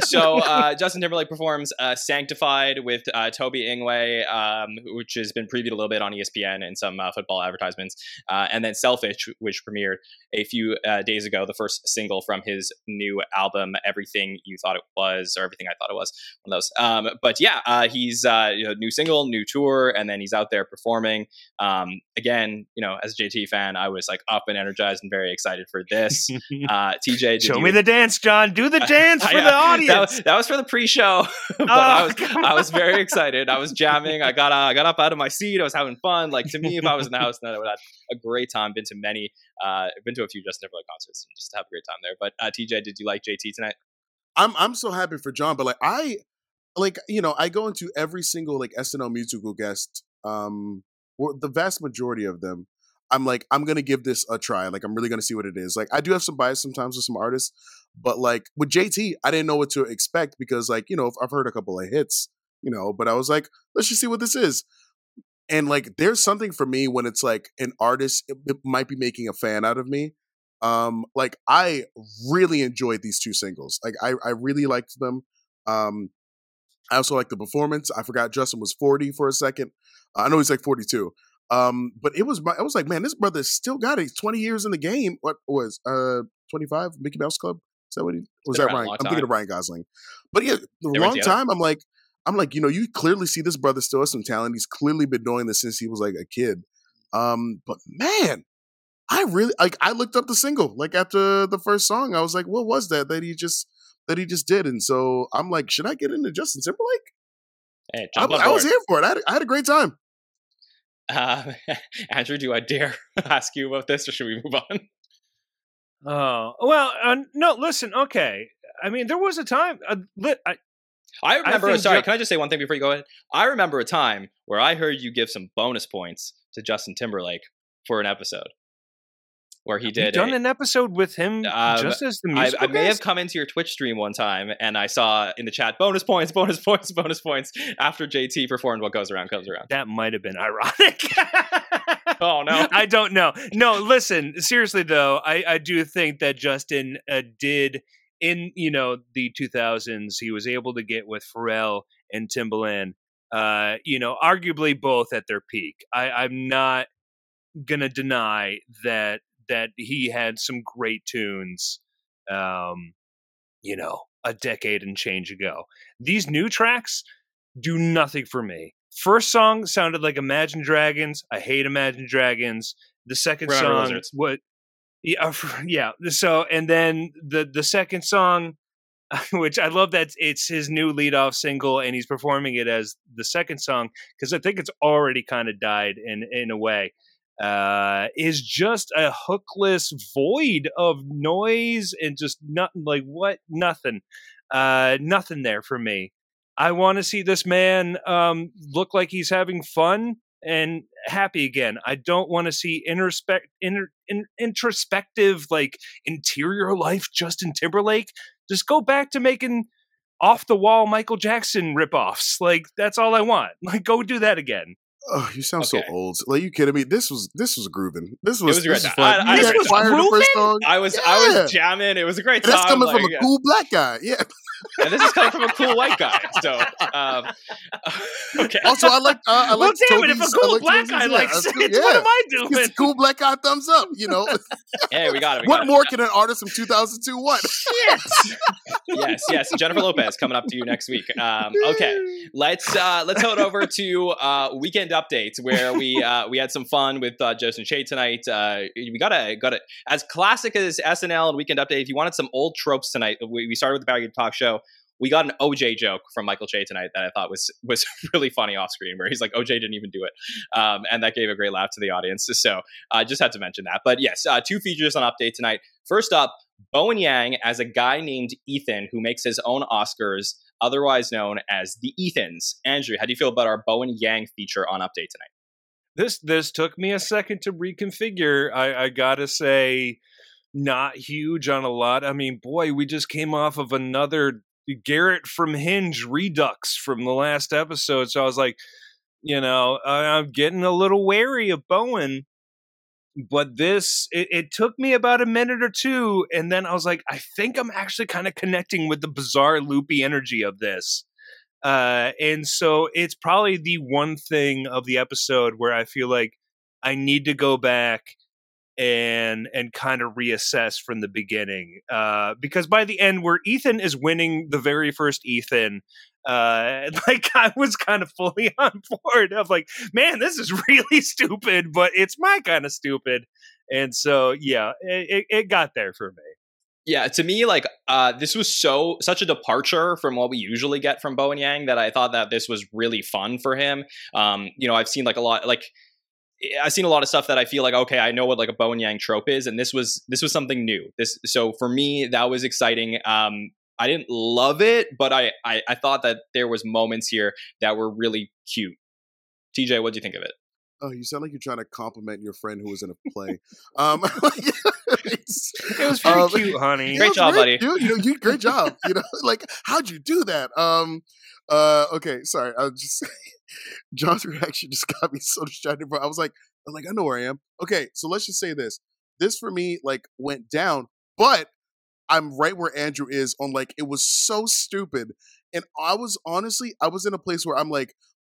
so uh, Justin Timberlake performs uh, "Sanctified" with uh, Tobe Nwigwe, um, which has been previewed a little bit on ESPN and some uh, football advertisements, uh, and then "Selfish," which premiered a few uh, days ago, the first single from his new album, "Everything You Thought It Was" or "Everything I Thought It Was," one of those. Um, but yeah, uh, he's uh, you know, new single, new tour, and then he's out there performing. Um, again, you know, as a JT fan, I was like up and energized and very excited for this. Uh, TJ, did Show you- me the dance, Jon. Do the dance for I, the That audience. was, that was for the pre-show, but Oh, I was God. I was very excited. I was jamming. I got uh, I got up out of my seat. I was having fun. Like to me, if I was in the house, then I would have had a great time. Been to many, uh, been to a few Justin Timberlake concerts and just have a great time there. But uh, TJ, did you like JT tonight? I'm I'm so happy for Jon, but like I like you know I go into every single like SNL musical guest, um, or the vast majority of them. I'm like I'm gonna give this a try. Like I'm really gonna see what it is. Like I do have some bias sometimes with some artists, but like with JT, I didn't know what to expect because like you know I've heard a couple of hits, you know, but I was like let's just see what this is. And like there's something for me when it's like an artist it, it might be making a fan out of me um like i really enjoyed these two singles like i i really liked them um i also like the performance i forgot justin was 40 for a second uh, i know he's like 42 um but it was i was like man this brother still got it He's 20 years in the game what was uh 25 mickey mouse club is that what he was that ryan i'm thinking of ryan gosling but yeah the They were time i'm like i'm like you know you clearly see this brother still has some talent he's clearly been doing this since he was like a kid um but man I really like. I looked up the single like after the first song. I was like, what was that that he just that he just did? And so I'm like, should I get into Justin Timberlake? Hey, I, I was here for it. I had, I had a great time. Uh, Andrew, do I dare ask you about this, or should we move on? Oh well, uh, no. Listen, okay. I mean, there was a time. Uh, li- I, I remember. think sorry, Ju- can I just say one thing before you go ahead? I remember a time where I heard you give some bonus points to Justin Timberlake for an episode where he did. done a- an episode with him Um, just as the I, musical I may have come into your Twitch stream one time and I saw in the chat bonus points, bonus points, bonus points after JT performed "What Goes Around Comes Around." That might have been ironic. Oh no! I don't know. No, listen. Seriously though, I I do think that Justin uh, did in you know the 2000s. He was able to get with Pharrell and Timbaland. Uh, you know, arguably both at their peak. I, I'm not gonna deny that that he had some great tunes. Um, you know, a decade and change ago. These new tracks do nothing for me. First song sounded like Imagine Dragons. I hate Imagine Dragons. The second song, Lizards. what? Yeah, yeah. So, and then the the second song, which I love that it's his new lead off single, and he's performing it as the second song because I think it's already kind of died in in a way. Uh, is just a hookless void of noise and just nothing like what nothing, uh, nothing there for me. I want to see this man um, look like he's having fun and happy again. I don't want to see introspect, inter, in, introspective, like interior life Justin Timberlake. Just go back to making off the wall Michael Jackson ripoffs. Like that's all I want. Like go do that again. Oh, you sound Okay. so old. Like you kidding me? This was this was grooving. This was, was a great this was. I- I You had a got fired the first song. I was I was jamming. It was a great And time. that's coming from like, a cool black guy. Yeah. and this is coming from a cool white guy. So, um, okay. Also, I like. Uh, I well, like damn it! If Tobe's- a I cool like black Tobe's- guy yeah, likes it, good. what am I doing? It's cool black guy thumbs up. You know, hey, we got it. We what got it. more can an artist from 2002 want? yes, yes. Jennifer Lopez coming up to you next week. Um, okay, let's uh, let's head over to uh, weekend updates where we uh, we had some fun with uh, Jost and Che tonight. Uh, we got to got to as classic as SNL and Weekend Update. If you wanted some old tropes tonight, we, we started with the Baggy Talk Show. We got an OJ joke from Michael Che tonight that I thought was was really funny off screen, where he's like, "OJ didn't even do it," um, and that gave a great laugh to the audience. So I just had to mention that. But yes, uh, two features on update tonight. First up, Bowen Yang as a guy named Ethan who makes his own Oscars, otherwise known as the Ethans. Andrew, how do you feel about our Bowen Yang feature on Update tonight? this this took me a second to reconfigure. I, I gotta say, not huge on a lot. I mean, boy, we just came off of another Garrett from Hinge redux from the last episode, so I was like, you know, I'm getting a little wary of Bowen. But this, it, it took me about a minute or two, and then I was like, I think I'm actually kind of connecting with the bizarre, loopy energy of this. Uh, and so it's probably the one thing of the episode where I feel like I need to go back and and kind of reassess from the beginning. Uh, because by the end, where Ethan is winning the very first Ethan, uh, like I was kind of fully on board of like, man, this is really stupid, but it's my kind of stupid. And so, yeah, it, it, got there for me. Yeah, to me, like uh, this was so such a departure from what we usually get from Bowen Yang that I thought that this was really fun for him. Um, you know, I've seen like a lot, like I've seen a lot of stuff that I feel like okay, I know what like a Bowen Yang trope is, and this was this was something new. This so for me that was exciting. Um, I didn't love it, but I, I I thought that there was moments here that were really cute. TJ, what do you think of it? Oh, you sound like you're trying to compliment your friend who was in a play. Um, It was pretty um, cute, honey. Great was job, buddy. Dude, you know, you great job. You know, like how'd you do that? Um, uh, okay, sorry. I was just Jon's reaction just got me so distracted. But I was like, I was like, I know where I am. Okay, so let's just say this. This for me like went down, but I'm right where Andrew is on like it was so stupid, and I was honestly I was in a place where I'm like.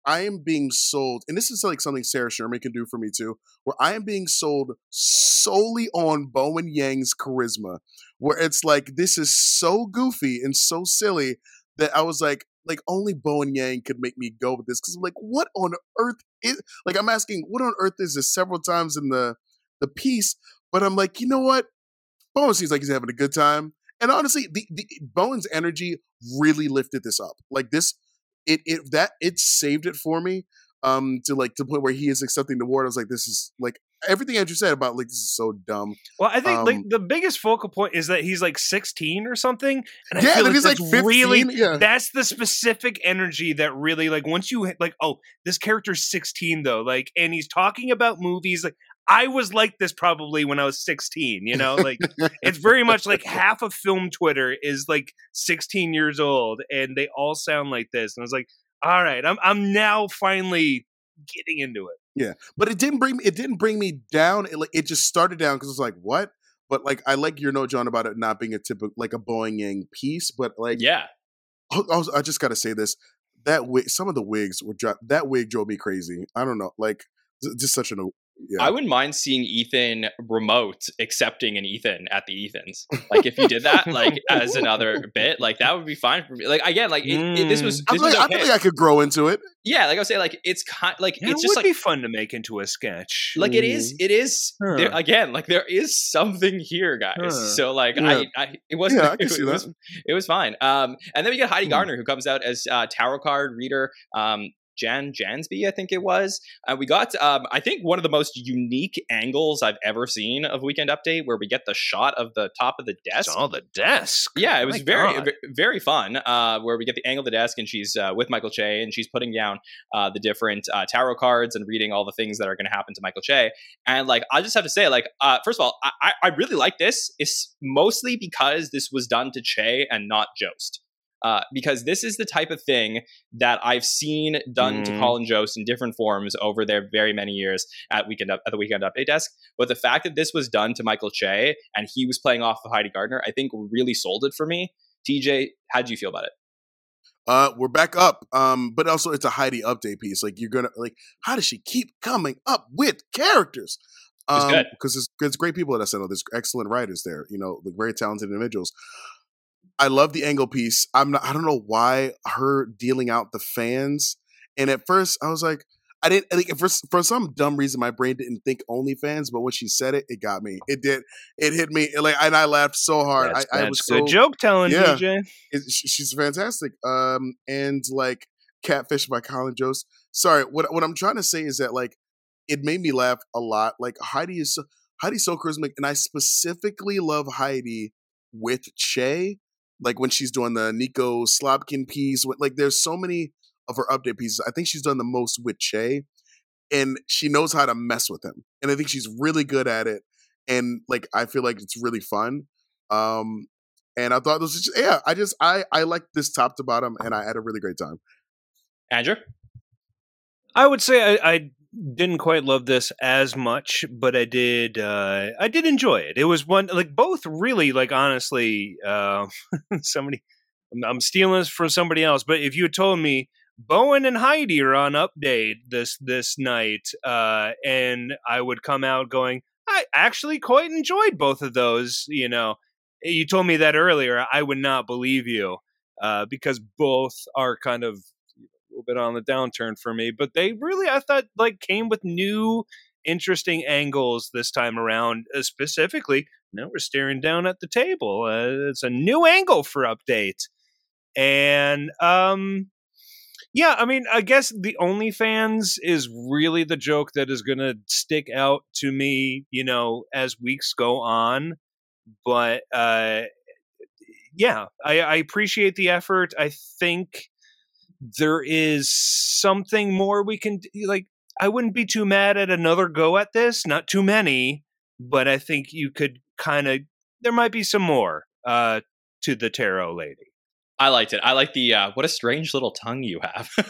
I am being sold, and this is like something Sarah Sherman can do for me too, where I am being sold solely on Bowen Yang's charisma, where it's like this is so goofy and so silly that I was like, like only Bowen Yang could make me go with this because I'm like, what on earth is like I'm asking, what on earth is this? Several times in the the piece, but I'm like, you know what? Bowen seems like he's having a good time. And honestly, the, the Bowen's energy really lifted this up. Like this, it it that it saved it for me. Um, to like to the point where he is accepting the award. I was like, this is like everything Andrew said about like this is so dumb. Well, I think like Um, the biggest focal point is that he's like 16 or something, and I yeah, feel like he's like that's 15. really yeah. that's the specific energy that really like once you like oh this character's 16 though like and he's talking about movies like I was like this probably when I was 16 you know like it's very much like half of film Twitter is like 16 years old and they all sound like this and I was like all right I'm I'm now finally getting into it Yeah. but it didn't bring me. It didn't bring me down. It like it just started down because it's like what. But like I like your note, Jon, about it not being a typical like a Bowen piece. But like Yeah. I, I was- I just got to say this: that wig, some of the wigs were dro- that wig drove me crazy. I don't know, like just such an yeah. I wouldn't mind seeing Ethan remote accepting an Ethan at the Ethans. Like if you did that, like as another bit, like that would be fine for me. Like again, like it, it- this was Mm. I, this feel was like, I okay. feel like I could grow into it. yeah, like I was saying, like it's kind like Yeah, it's it just would like be fun to make into a sketch like it is it is there, again like there is something here guys Huh. so like Yeah. I, I it wasn't Yeah, I can it, see was, that. it was fine um and then we get heidi Hmm. Gardner who comes out as uh tarot card reader um Jan Jansby, I think it was. Uh, we got, um, I think, one of the most unique angles I've ever seen of Weekend Update, where we get the shot of the top of the desk. All the desk Yeah, it was My very, God. very fun. Uh, where we get the angle of the desk, and she's uh, with Michael Che, and she's putting down uh, the different uh, tarot cards and reading all the things that are going to happen to Michael Che. And like, I just have to say, like, uh, first of all, I, I I really like this. It's mostly because this was done to Che and not Jost. Uh, because this is the type of thing that I've seen done to Mm. Colin Jost in different forms over their very many years at weekend up, at the weekend update desk. But the fact that this was done to Michael Che and he was playing off of Heidi Gardner, I think really sold it for me. TJ, how did you feel about it? Uh, we're back up. Um, but also it's a Heidi update piece. Like you're gonna like, how does she keep coming up with characters? Um, because there's, there's great people at SNL. There's excellent writers there. You know, like very talented individuals. I love the angle piece. I'm not. I don't know why her dealing out the fans. And at first, I was like, I didn't like for for some dumb reason my brain didn't think OnlyFans, but when she said it, it got me. It did. It hit me. Like, and I laughed so hard. That's, I, I was so joke telling, Yeah. TJ. it, she's fantastic. Um, and like Catfish by Colin Jost. Sorry, what what I'm trying to say is that like it made me laugh a lot. Like Heidi is so, Heidi's so charismatic, and I specifically love Heidi with Che. Like when she's doing the Nico Slobkin piece. Like there's so many of her update pieces. I think she's done the most with Che, and she knows how to mess with him. And I think she's really good at it. And like I feel like it's really fun. Um, and I thought this was just, yeah, I just I I like this top to bottom, and I had a really great time. Andrew? I would say I, I didn't quite love this as much, but I did. Uh, I did enjoy it. It was one like both really like honestly. Uh, somebody, I'm, stealing this from somebody else, but if you had told me Bowen and Heidi are on update this this night, uh, and I would come out going, I actually quite enjoyed both of those. You know, you told me that earlier. I would not believe you uh, because both are kind of little bit on the downturn for me. But they really, I thought, like came with new, interesting angles this time around. Uh, specifically, now we're staring down at the table. Uh, it's a new angle for update, and um, yeah, I mean, I guess the OnlyFans is really the joke that is going to stick out to me, you know, as weeks go on. But uh, yeah, I, I appreciate the effort. I think there is something more we can like. I wouldn't be too mad at another go at this. Not too many, but I think you could kind of. There might be some more uh, to the tarot lady. I liked it. I like the uh, what a strange little tongue you have.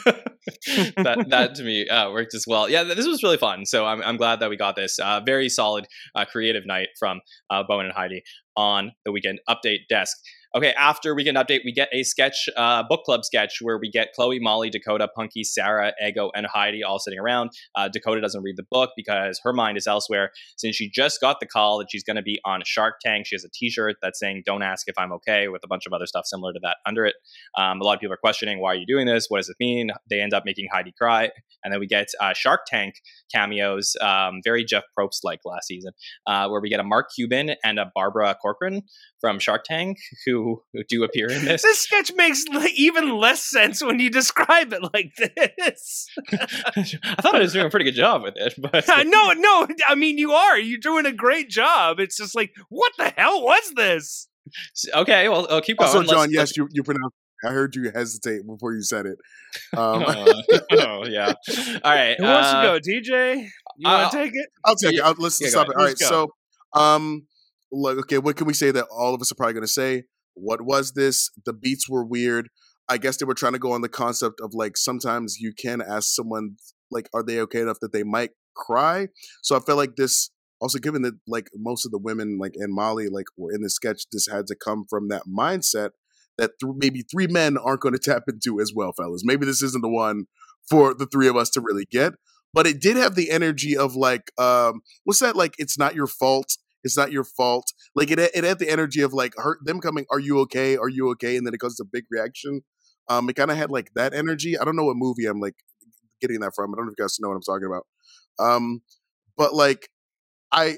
that that to me uh, worked as well. Yeah, this was really fun. So I'm I'm glad that we got this uh, very solid uh, creative night from uh, Bowen and Heidi on the weekend update desk. Okay, after Weekend Update, we get a sketch, uh, book club sketch, where we get Chloe, Molly, Dakota, Punky, Sarah, Ego, and Heidi all sitting around. Uh, Dakota doesn't read the book because her mind is elsewhere. Since she just got the call that she's going to be on Shark Tank, she has a T-shirt that's saying "Don't ask if I'm okay" with a bunch of other stuff similar to that under it. Um, a lot of people are questioning why are you doing this? What does it mean? They end up making Heidi cry, and then we get uh, Shark Tank cameos, um, very Jeff Probst like last season, uh, where we get a Mark Cuban and a Barbara Corcoran from Shark Tank who, who do appear in this. This sketch makes even less sense when you describe it like this. I thought I was doing a pretty good job with it, but no, no, I mean you are. You're doing a great job. It's just like, what the hell was this? okay, well, I'll keep going. Also, Let's- Jon, let's- yes, you you pronounced. I heard you hesitate before you said it. Um, oh, oh, yeah. All right. Who wants uh, to go, TJ? You uh, want to take it? I'll take Yeah. it. I'll, let's Yeah, stop it. All right. Let's So, um, look, okay, what can we say that all of us are probably going to say? What was this? The beats were weird. I guess they were trying to go on the concept of like sometimes you can ask someone like, are they okay enough that they might cry? So I felt like this. Also, given that like most of the women like in Molly like were in the sketch, this had to come from that mindset that th- maybe three men aren't going to tap into as well, fellas. Maybe this isn't the one for the three of us to really get but it did have the energy of like um what's that like it's not your fault it's not your fault. Like it it had the energy of like her them coming are you okay? Are you okay? And then it goes a big reaction. Um it kind of had like that energy. I don't know what movie i'm like getting that from. I don't know if you guys know what i'm talking about. Um but like i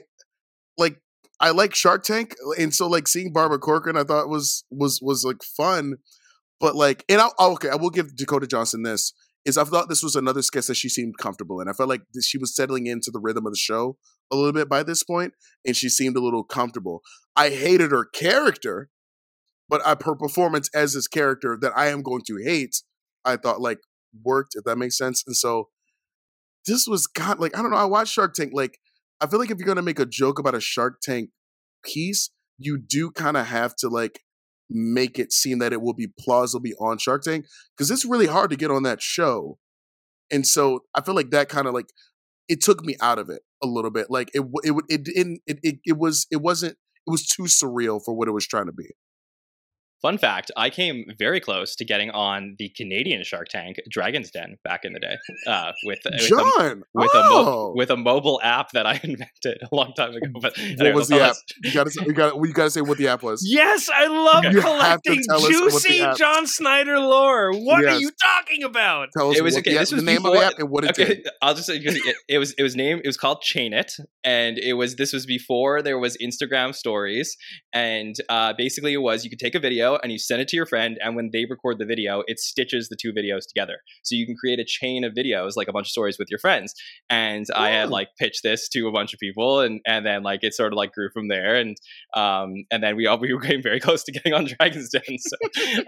like i like shark tank and so like seeing barbara corcoran i thought was was was like fun. But like and I'll, oh, okay i will give dakota johnson this is I thought this was another sketch that she seemed comfortable in. I felt like she was settling into the rhythm of the show a little bit by this point, and she seemed a little comfortable. I hated her character, but I, her performance as this character that I am going to hate, I thought like worked. If that makes sense. And so this was God. Like I don't know. I watched Shark Tank. Like I feel like if you're gonna make a joke about a Shark Tank piece, you do kind of have to like make it seem that it will be plausibly on Shark Tank because it's really hard to get on that show. And so I feel like that kind of like it took me out of it a little bit. Like it it it didn't it, it it was it wasn't it was too surreal for what it was trying to be. Fun fact: I came very close to getting on the Canadian Shark Tank, Dragon's Den, back in the day, uh, with with a, Jon, with, a mo- oh, with a mobile app that I invented a long time ago. But what anyway, was the app? You gotta say- you gotta you gotta say what the app was. Yes, I love You have to collecting tell us what the juicy Jon Schneider lore. What are you talking about? Tell us It was- what okay, the, this was the name of before- the app and what it okay, did. I'll just say it, it was it was name it was called Chain It, and it was this was before there was Instagram stories, and uh, basically it was you could take a video and you send it to your friend, and when they record the video, it stitches the two videos together, so you can create a chain of videos like a bunch of stories with your friends. And I had Oh. like pitched this to a bunch of people, and and then like it sort of like grew from there, and um and then we all we came very close to getting on Dragon's Den. So,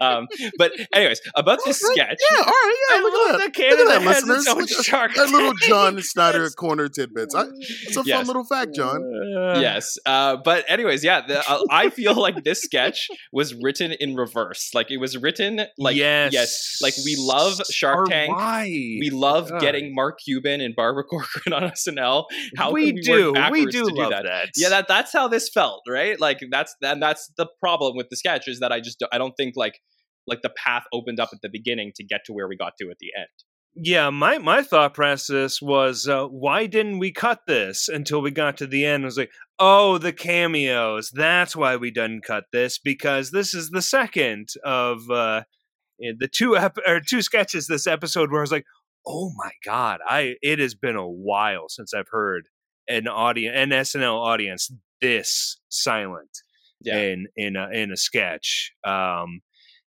um, but anyways, about this Alright, sketch. Yeah, all right, yeah. I look at that. Look at that, listeners. Look Shark that little Jon Schneider corner tidbits. I, it's a fun little fact, Jon. Uh, yes uh, but anyways yeah the, uh, i feel like this sketch was written in reverse like it was written like yes, yes like we love shark Or tank Why? we love God. getting mark cuban and barbara corcoran on snl how we we do. We do to do love that? that. yeah that that's how this felt right like that's and that's the problem with the sketch is that i just don't- i don't think like like the path opened up at the beginning to get to where we got to at the end Yeah, my my thought process was, uh, why didn't we cut this until we got to the end? I was like, oh, the cameos. That's why we didn't cut this because this is the second of uh, eh, the two ep- or two sketches this episode where I was like, oh my god, I it has been a while since I've heard an audience, an SNL audience this silent yeah in in a, in a sketch. Um,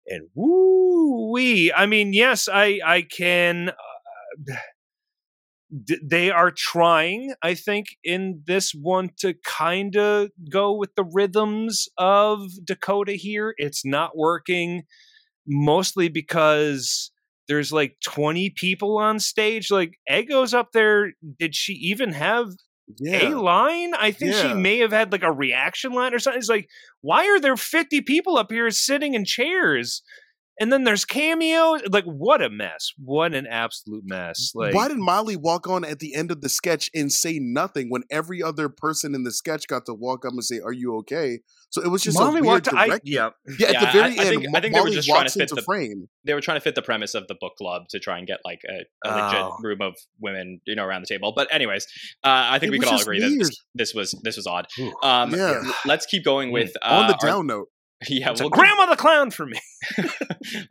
and woo wee. I mean, yes, I I can. Uh, d- they are trying, I think, in this one to kind of go with the rhythms of Dakota here. It's not working, mostly because there's like 20 people on stage. Like Ego's up there. Did she even have Yeah. a line. I think Yeah. she may have had like a reaction line or something. It's like, why are there 50 people up here sitting in chairs? And then there's cameos. Like, what a mess! What an absolute mess! Like, Why did Molly walk on at the end of the sketch and say nothing when every other person in the sketch got to walk up and say, "Are you okay?" So it was just Molly a weird walked? I, direct- yeah, yeah, at Yeah, the very I end, think- I think they were Molly just trying to fit into the- frame. they were trying to fit the premise of the book club to try and get like a, a legit Oh. room of women, you know, around the table. But anyways, uh, I think It we could all just agree that this, this was this was odd. Um, Yeah. let's keep going with uh, On the our- down note, yeah, it's a we'll grandma the clown for me.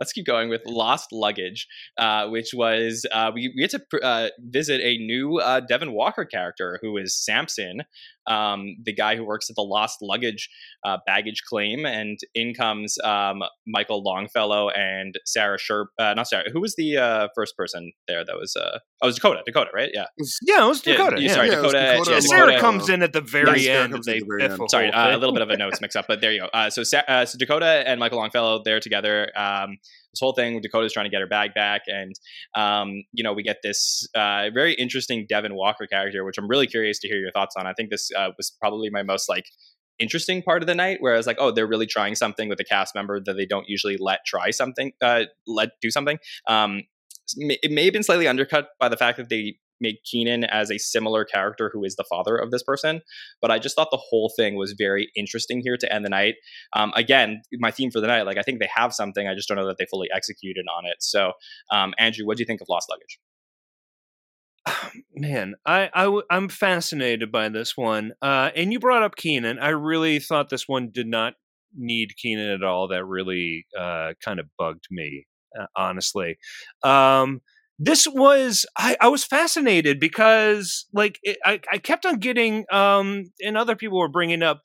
let's keep going with Lost Luggage, uh, which was uh, we, we had to pr- uh, visit a new uh, Devon Walker character who is Samson, um, the guy who works at the Lost Luggage uh, baggage claim, and in comes um, Michael Longfellow and Sarah Sherp. Uh, not Sarah. Who was the uh, first person there? That was uh, oh, it was Dakota. Dakota, right? Yeah. Yeah, it was Dakota. you- Yeah, sorry, Yeah, Dakota. Dakota Sarah Dakota- comes in at the very Sarah end. comes and they the very end. Sorry, uh, a little bit of a notes mix up, but there you go. Uh, so, Sa- uh, so Dakota and Michael Longfellow, they're together. Um, this whole thing, Dakota's trying to get her bag back, and um, you know we get this uh, very interesting Devon Walker character, which I'm really curious to hear your thoughts on. I think this uh, was probably my most like interesting part of the night, where I was like, oh, they're really trying something with a cast member that they don't usually let try something, uh, let do something. Um, it may have been slightly undercut by the fact that they made Kenan as a similar character who is the father of this person. But I just thought the whole thing was very interesting here to end the night. Um, again, my theme for the night, like I think they have something. I just don't know that they fully executed on it. So, um, Andrew, what do you think of Lost Luggage? Man, I, I'm fascinated by this one. Uh, and you brought up Kenan. I really thought this one did not need Kenan at all. That really uh, kind of bugged me, uh, honestly. Um, this was I, I was fascinated because like it, I, I kept on getting um and other people were bringing up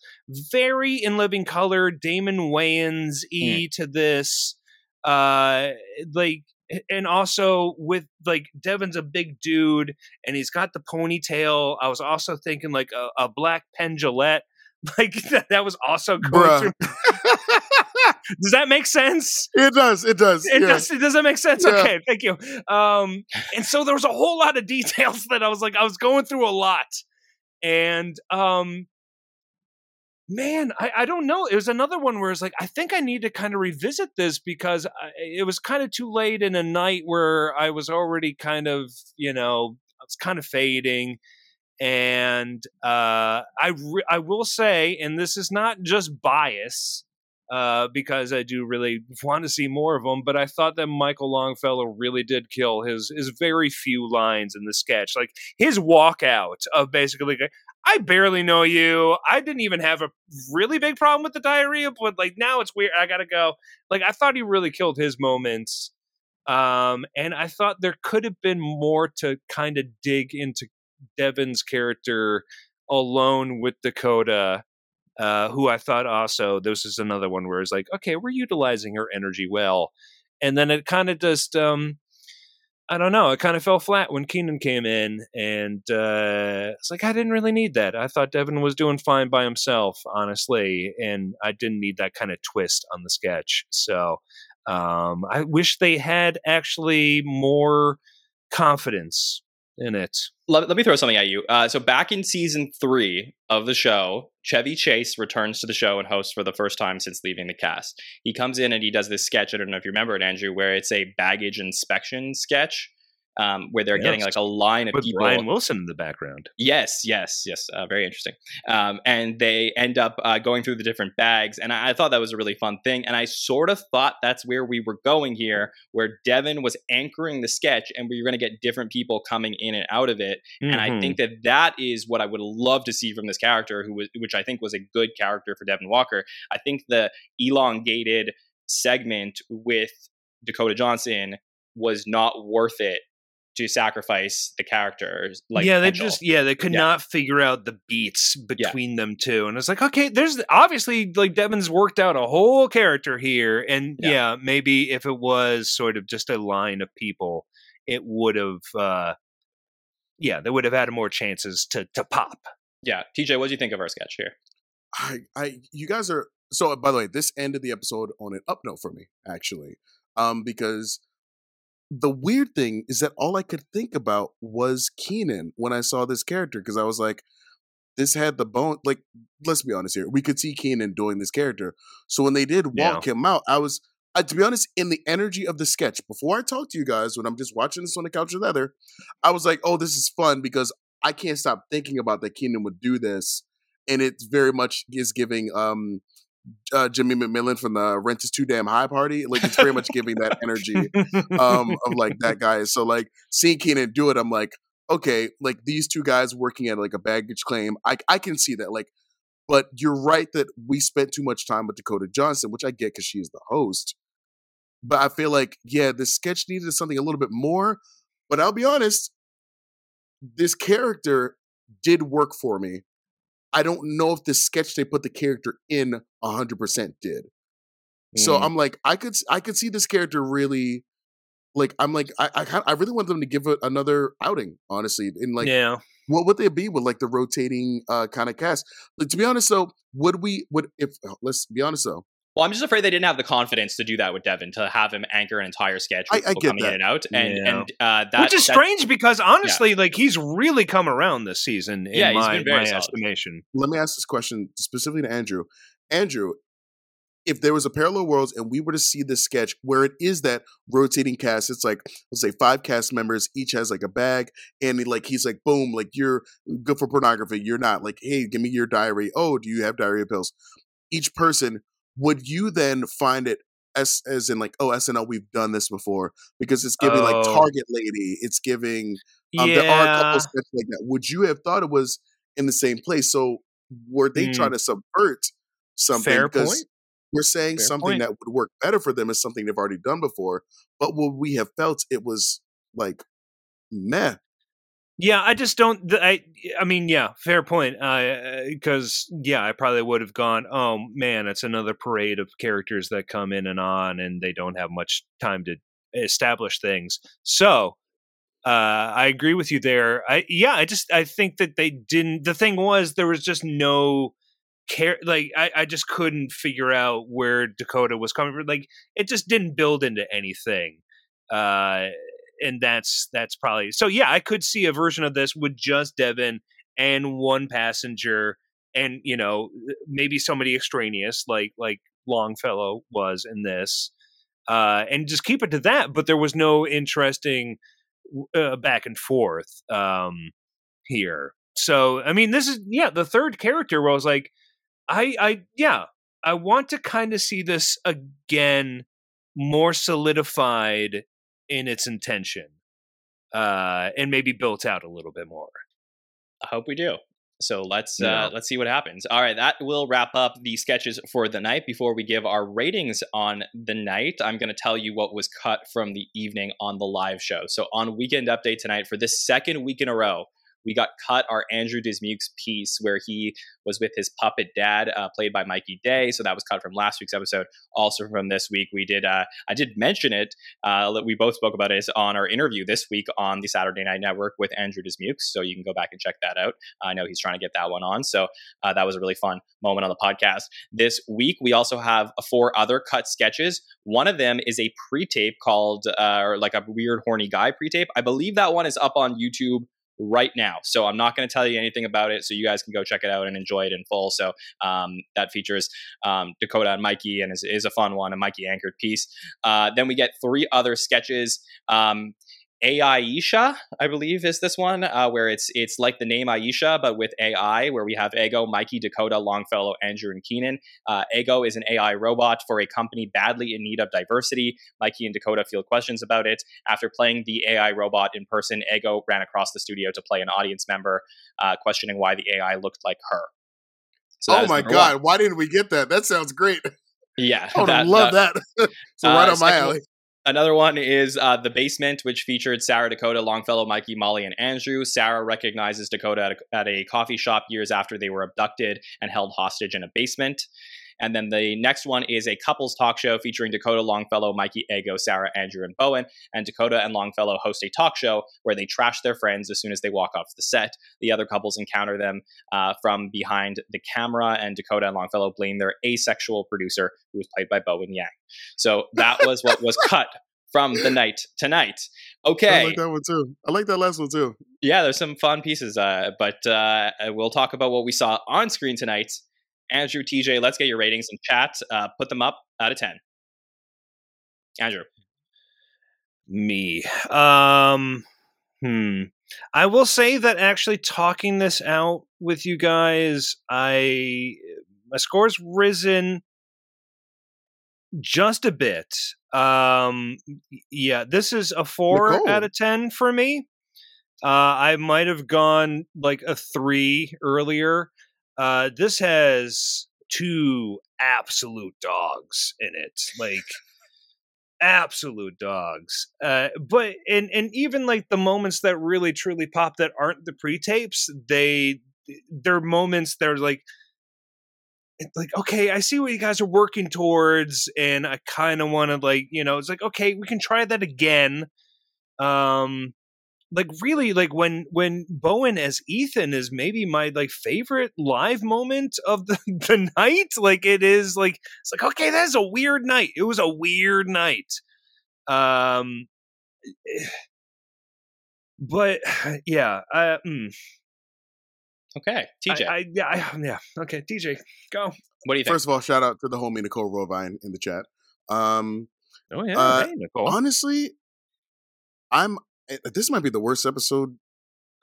very in living color damon wayans e to this uh like and also with like Devon's a big dude and he's got the ponytail. I was also thinking like a, a black Jillette. Like that, that was also going Bruh. through. does that make sense? It does. It does. It yeah. does. Does that make sense? Yeah. Okay, thank you. Um, and so there was a whole lot of details that I was like, I was going through a lot, and um, man, I, I don't know. It was another one where it's like, I think I need to kind of revisit this because I, it was kind of too late in a night where I was already kind of, you know, I was kind of fading. And uh, I re- I will say, and this is not just bias, uh, because I do really want to see more of him. But I thought that Michael Longfellow really did kill his his very few lines in the sketch, like his walkout of basically, I barely know you. I didn't even have a really big problem with the diarrhea, but like now it's weird. I gotta go. Like I thought he really killed his moments. Um, and I thought there could have been more to kind of dig into Devon's character alone with Dakota uh, who I thought also this is another one where it's like, okay, we're utilizing her energy well, and then it kind of just, um, I don't know, it kind of fell flat when Kenan came in, and uh, it's like I didn't really need that. I thought Devon was doing fine by himself, honestly, and I didn't need that kind of twist on the sketch. So um, I wish they had actually more confidence in it. Let, let me throw something at you. Uh, so back in season three of the show, Chevy Chase returns to the show and hosts for the first time since leaving the cast. He comes in and he does this sketch. I don't know if you remember it, Andrew, where it's a baggage inspection sketch. Um, where they're getting like a line of With people. Brian Wilson in the background. Yes, yes, yes. Uh, very interesting. Um, and they end up uh, going through the different bags. And I, I thought that was a really fun thing. And I sort of thought that's where we were going here, where Devon was anchoring the sketch and we were going to get different people coming in and out of it. And I Mhm. think that that is what I would love to see from this character, who was, which I think was a good character for Devon Walker. I think the elongated segment with Dakota Johnson was not worth it to sacrifice the characters. Like yeah, they potential. just yeah they could Yeah. not figure out the beats between them two, and it's like okay, there's obviously like Devon's worked out a whole character here, and Yeah. yeah, maybe if it was sort of just a line of people, it would have uh yeah they would have had more chances to to pop. Yeah, TJ, what do you think of our sketch here? I, I, you guys are so. By the way, this ended the episode on an up note for me, actually, um, because the weird thing is that all I could think about was Kenan when I saw this character, because I was like, this had the bone. Like, let's be honest here, we could see Kenan doing this character. So when they did walk him out, I was uh, to be honest, in the energy of the sketch, before I talk to you guys, when I'm just watching this on the couch with Heather, I was like, "Oh, this is fun," because I can't stop thinking about that Kenan would do this, and it very much is giving um, uh, Jimmy McMillan from the Rent is Too Damn High party. Like it's very much giving that energy um, of like that guy. So like seeing Kenan do it, I'm like, okay, like these two guys working at like a baggage claim, I I can see that. Like, but you're right that we spent too much time with Dakota Johnson, which I get because she is the host. But I feel like yeah, the sketch needed something a little bit more. But I'll be honest, this character did work for me. I don't know if the sketch they put the character in 100% did. So Mm. I'm like, I could I could see this character really, like I'm like I I, kinda- I really want them to give it another outing, honestly. In like, yeah. what would they be with like the rotating uh kind of cast? But to be honest, though, would we would if uh, let's be honest though, Well, I'm just afraid they didn't have the confidence to do that with Devon to have him anchor an entire sketch I- I get coming that. in and out, and Yeah. and uh, that Which is that- strange because honestly, like he's really come around this season in Yeah, he's my, been very my solid. estimation. let me ask this question specifically to Andrew. Andrew, if there was a parallel worlds and we were to see this sketch where it is that rotating cast, it's like let's say five cast members, each has like a bag, and he, like he's like, boom, like you're good for pornography, you're not. Like, hey, give me your diary. Oh, do you have diarrhea pills? Each person, would you then find it as as in like, oh, SNL, we've done this before because it's giving like Oh. Target Lady, it's giving um, yeah. there are a couple sketches like that. Would you have thought it was in the same place? So were they Mm. trying to subvert something? Fair because point. we're saying Fair something point. that would work better for them is something they've already done before. But would we have felt it was like meh? Yeah, I just don't. I I mean, yeah, fair point. Because yeah, I probably would have gone. Oh man, it's another parade of characters that come in and on, and they don't have much time to establish things. So uh, I agree with you there. I yeah, I just I think that they didn't. The thing was, there was just no care. Like I I just couldn't figure out where Dakota was coming from. Like it just didn't build into anything. Uh, and that's that's probably so yeah i could see a version of this with just devon and one passenger and you know maybe somebody extraneous like like longfellow was in this uh and just keep it to that but there was no interesting uh, back and forth um here. So i mean this is yeah the third character where i was like i i yeah i want to kind of see this again more solidified in its intention uh and maybe built out a little bit more I hope we do. So let's Yeah. uh, let's see what happens. All right, that will wrap up the sketches for the night. Before we give our ratings on the night, I'm going to tell you what was cut from the evening on the live show. So on Weekend Update tonight, for this second week in a row, we got cut our Andrew Dismukes piece where he was with his puppet dad, uh, played by Mikey Day. So that was cut from last week's episode. Also from this week, we did. Uh, I did mention it. Uh, we both spoke about it on our interview this week on the Saturday Night Network with Andrew Dismukes. So you can go back and check that out. I know he's trying to get that one on. So uh, that was a really fun moment on the podcast. This week, we also have four other cut sketches. One of them is a pre tape called, uh, or like a weird, horny guy pre tape. I believe that one is up on YouTube right now. So I'm not going to tell you anything about it. So you guys can go check it out and enjoy it in full. So um, that features um, Dakota and Mikey and is, is a fun one, a Mikey anchored piece. Uh, then we get three other sketches. Um, Aisha, I believe, is this one uh, where it's it's like the name Aisha, but with AI, where we have Ego, Mikey, Dakota, Longfellow, Andrew, and Kenan. Uh, Ego is an AI robot for a company badly in need of diversity. Mikey and Dakota field questions about it. After playing the AI robot in person, Ego ran across the studio to play an audience member, uh, questioning why the AI looked like her. So oh my god, one. why didn't we get that? That sounds great. Yeah, I would that- love that. so Uh, right on my second- alley. Another one is uh, The Basement, which featured Sarah, Dakota, Longfellow, Mikey, Molly, and Andrew. Sarah recognizes Dakota at a, at a coffee shop years after they were abducted and held hostage in a basement. And then the next one is a couples talk show featuring Dakota, Longfellow, Mikey, Ego, Sarah, Andrew, and Bowen. And Dakota and Longfellow host a talk show where they trash their friends as soon as they walk off the set. The other couples encounter them uh, from behind the camera, and Dakota and Longfellow blame their asexual producer, who was played by Bowen Yang. So that was what was cut from the night tonight. Okay. I like that one too. I like that last one too. yeah, there's some fun pieces, uh, but uh, we'll talk about what we saw on screen tonight. Andrew, TJ, let's get your ratings and chat. Uh, put them up out of 10. Andrew. Me. Um hmm. I will say that actually talking this out with you guys, I my score's risen just a bit. Um yeah, this is a 4 Nicole. out of 10 for me. Uh I might have gone like a 3 earlier. Uh this has two absolute dogs in it. Like absolute dogs. Uh, but and and even like the moments that really truly pop that aren't the pre-tapes, they they're moments that are like like okay, I see what you guys are working towards, and I kind of want to like you know it's like okay, we can try that again. Um, like really like when when Bowen as Ethan is maybe my like favorite live moment of the, the night. Like it is like it's like okay, that's a weird night. It was a weird night. Um, but yeah, I, mm, Okay, TJ. I, I, yeah, I, yeah. Okay, TJ, go. what do you think? First of all, shout out to the homie Nicole Rovine in the chat. Um, Oh yeah, Uh, hey, Nicole. honestly, I'm. This might be the worst episode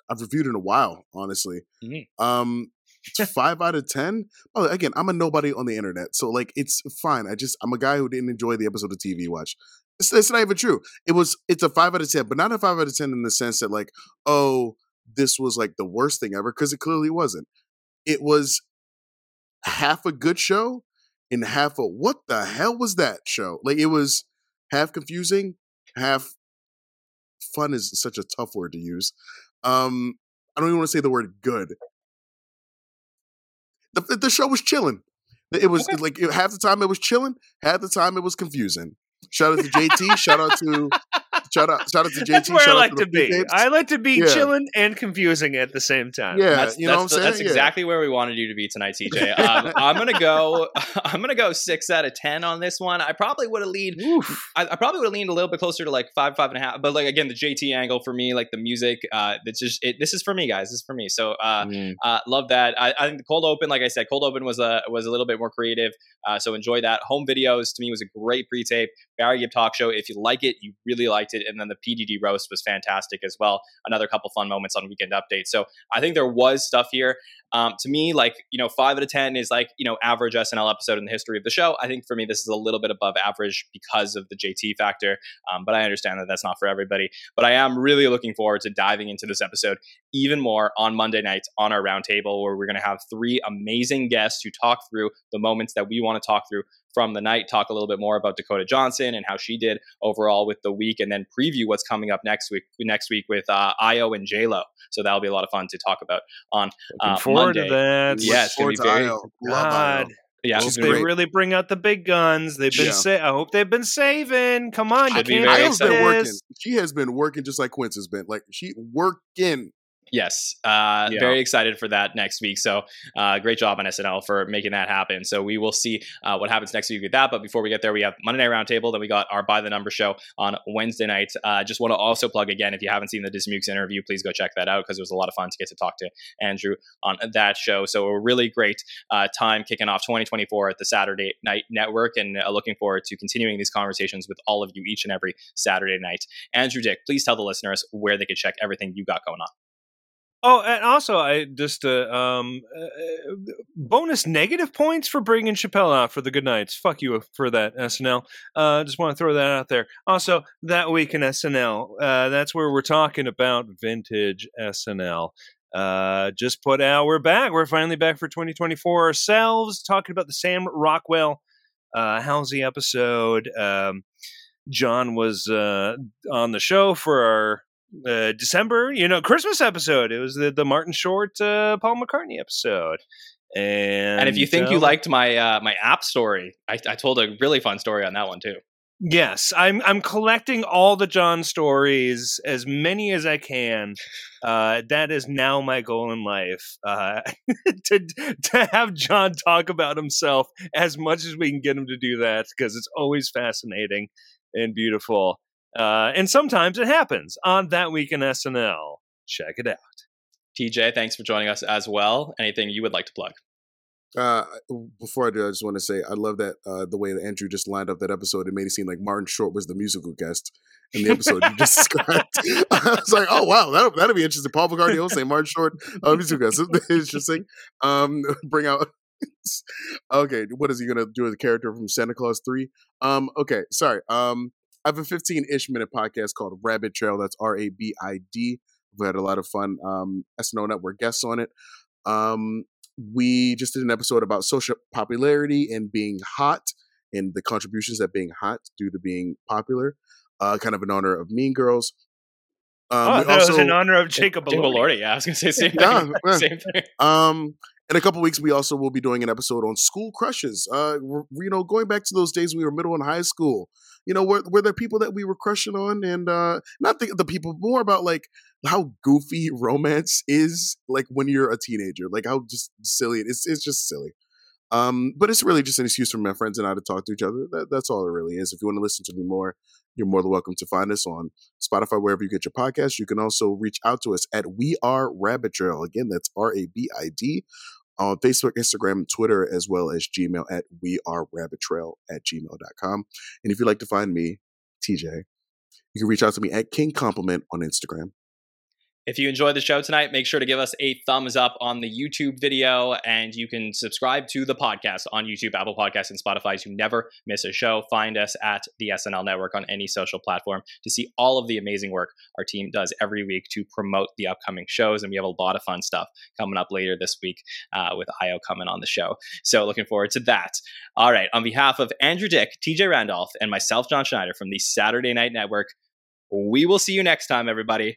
I've reviewed in a while. Honestly, Mhm. um, it's five out of ten. Oh, again, I'm a nobody on the internet, so like it's fine. I just I'm a guy who didn't enjoy the episode of TV watch. It's, it's not even true. It was it's a five out of ten, but not a five out of ten in the sense that like oh this was like the worst thing ever because it clearly wasn't. It was half a good show and half a what the hell was that show? Like it was half confusing, half fun is such a tough word to use. Um, I don't even want to say the word good. The, the- show was chilling. It was Okay. like half the time it was chilling, half the time it was confusing. Shout out to JT. shout out to shout out shout out to JT. That's where I like to be. pre-tapes. I like to be Yeah. chilling and confusing at the same time. Yeah, that's, you know that's, what I'm saying. that's Yeah. exactly where we wanted you to be tonight, TJ. Um, I'm gonna go. I'm gonna go six out of ten on this one. I probably would have leaned. I, I probably would have leaned a little bit closer to like five, five and a half. But like again, the JT angle for me, like the music, uh, it's just it, this is for me, guys. This is for me. So uh, Mm. uh, love that. I, I think the cold open, like I said, cold open was a was a little bit more creative. Uh, so enjoy that. Home videos to me was a great pre-tape. Barry Gibb talk show. If you like it, you really liked it. And then the PDD roast was fantastic as well. Another couple fun moments on Weekend Update. So I think there was stuff here. Um, to me, like you know, five out of ten is like you know average SNL episode in the history of the show. I think for me, this is a little bit above average because of the JT factor. Um, but I understand that that's not for everybody. But I am really looking forward to diving into this episode even more on Monday nights on our roundtable, where we're going to have three amazing guests who talk through the moments that we want to talk through from the night, talk a little bit more about Dakota Johnson and how she did overall with the week, and then preview what's coming up next week. Next week with uh, Ayo and J Lo, so that'll be a lot of fun to talk about on. Uh, forward Monday. to that. Yeah, it's gonna be very- Ayo. God. Yeah, Hope they great. really bring out the big guns. They've been Yeah. sa- I hope they've been saving. Come on, you Should be can't very miss Ayo's been working. She has been working just like Quince has been. Like she working. Yes, uh, Yeah. very excited for that next week. So, uh, great job on SNL for making that happen. So, we will see uh, what happens next week with that. But before we get there, we have Monday Night Roundtable. Then we got our By the Number show on Wednesday night. Uh, just want to also plug again if you haven't seen the Dismukes interview, please go check that out because it was a lot of fun to get to talk to Andrew on that show. So, a really great uh, time kicking off 2024 at the Saturday Night Network, and uh, looking forward to continuing these conversations with all of you each and every Saturday night. Andrew Dick, please tell the listeners where they can check everything you got going on. Oh, and also, I just uh, um uh, bonus negative points for bringing Chappelle out for the good nights. Fuck you for that SNL. Uh, just want to throw that out there. Also, that week in SNL, uh, that's where we're talking about vintage SNL. Uh, just put out. We're back. We're finally back for 2024 ourselves. Talking about the Sam Rockwell uh, Halsey episode. Um, Jon was uh, on the show for our uh, December, you know, Christmas episode. It was the, the Martin Short uh, Paul McCartney episode. And, And if you think you liked my uh, my app story, I, I told a really fun story on that one too. yes, I'm I'm collecting all the Jon stories, as many as I can. Uh, that is now my goal in life uh, to to have Jon talk about himself as much as we can get him to do that because it's always fascinating and beautiful. Uh, and sometimes it happens on that week in SNL. Check it out. TJ, thanks for joining us as well. Anything you would like to plug? Uh, before I do, I just want to say I love that uh, the way that Andrew just lined up that episode. It made it seem like Martin Short was the musical guest in the episode you just described. I was like, oh wow, that'll, that'll be interesting. Paul Vigardio say Martin Short, uh, musical guest. interesting. Um, bring out. okay, what is he gonna do with the character from Santa Claus Three? Um, okay, sorry. Um, I have a 15-ish minute podcast called Rabid Trail. That's R A B I D. We had a lot of fun um, SNL Network guests on it. Um, we just did an episode about social popularity and being hot and the contributions that being hot due to being popular. Uh, kind of in honor of Mean Girls. Um, oh, that also, was in honor of Jacob Elordi. Yeah, I was going to say same thing. Yeah, same thing. Um, in a couple weeks, we also will be doing an episode on school crushes. Uh, you know, going back to those days when we were middle and high school. You know, were, were there people that we were crushing on, and uh, not the, the people, more about like how goofy romance is, like when you're a teenager, like how just silly it is. It's just silly. Um, but it's really just an excuse for my friends and I to talk to each other. That, that's all it really is. If you want to listen to me more, you're more than welcome to find us on Spotify, wherever you get your podcast. You can also reach out to us at We Are Rabid Trail. Again, that's R A B I D on Facebook, Instagram, Twitter, as well as Gmail at We Are Rabid Trail at gmail.com. And if you'd like to find me, TJ, you can reach out to me at King Compliment on Instagram. If you enjoyed the show tonight, make sure to give us a thumbs up on the YouTube video, and you can subscribe to the podcast on YouTube, Apple Podcasts, and Spotify so you never miss a show. Find us at the SNL Network on any social platform to see all of the amazing work our team does every week to promote the upcoming shows. And we have a lot of fun stuff coming up later this week uh, with Ayo coming on the show. So looking forward to that. All right, on behalf of Andrew Dick, TJ Randolph, and myself, Jon Schneider from the Saturday Night Network, we will see you next time, everybody.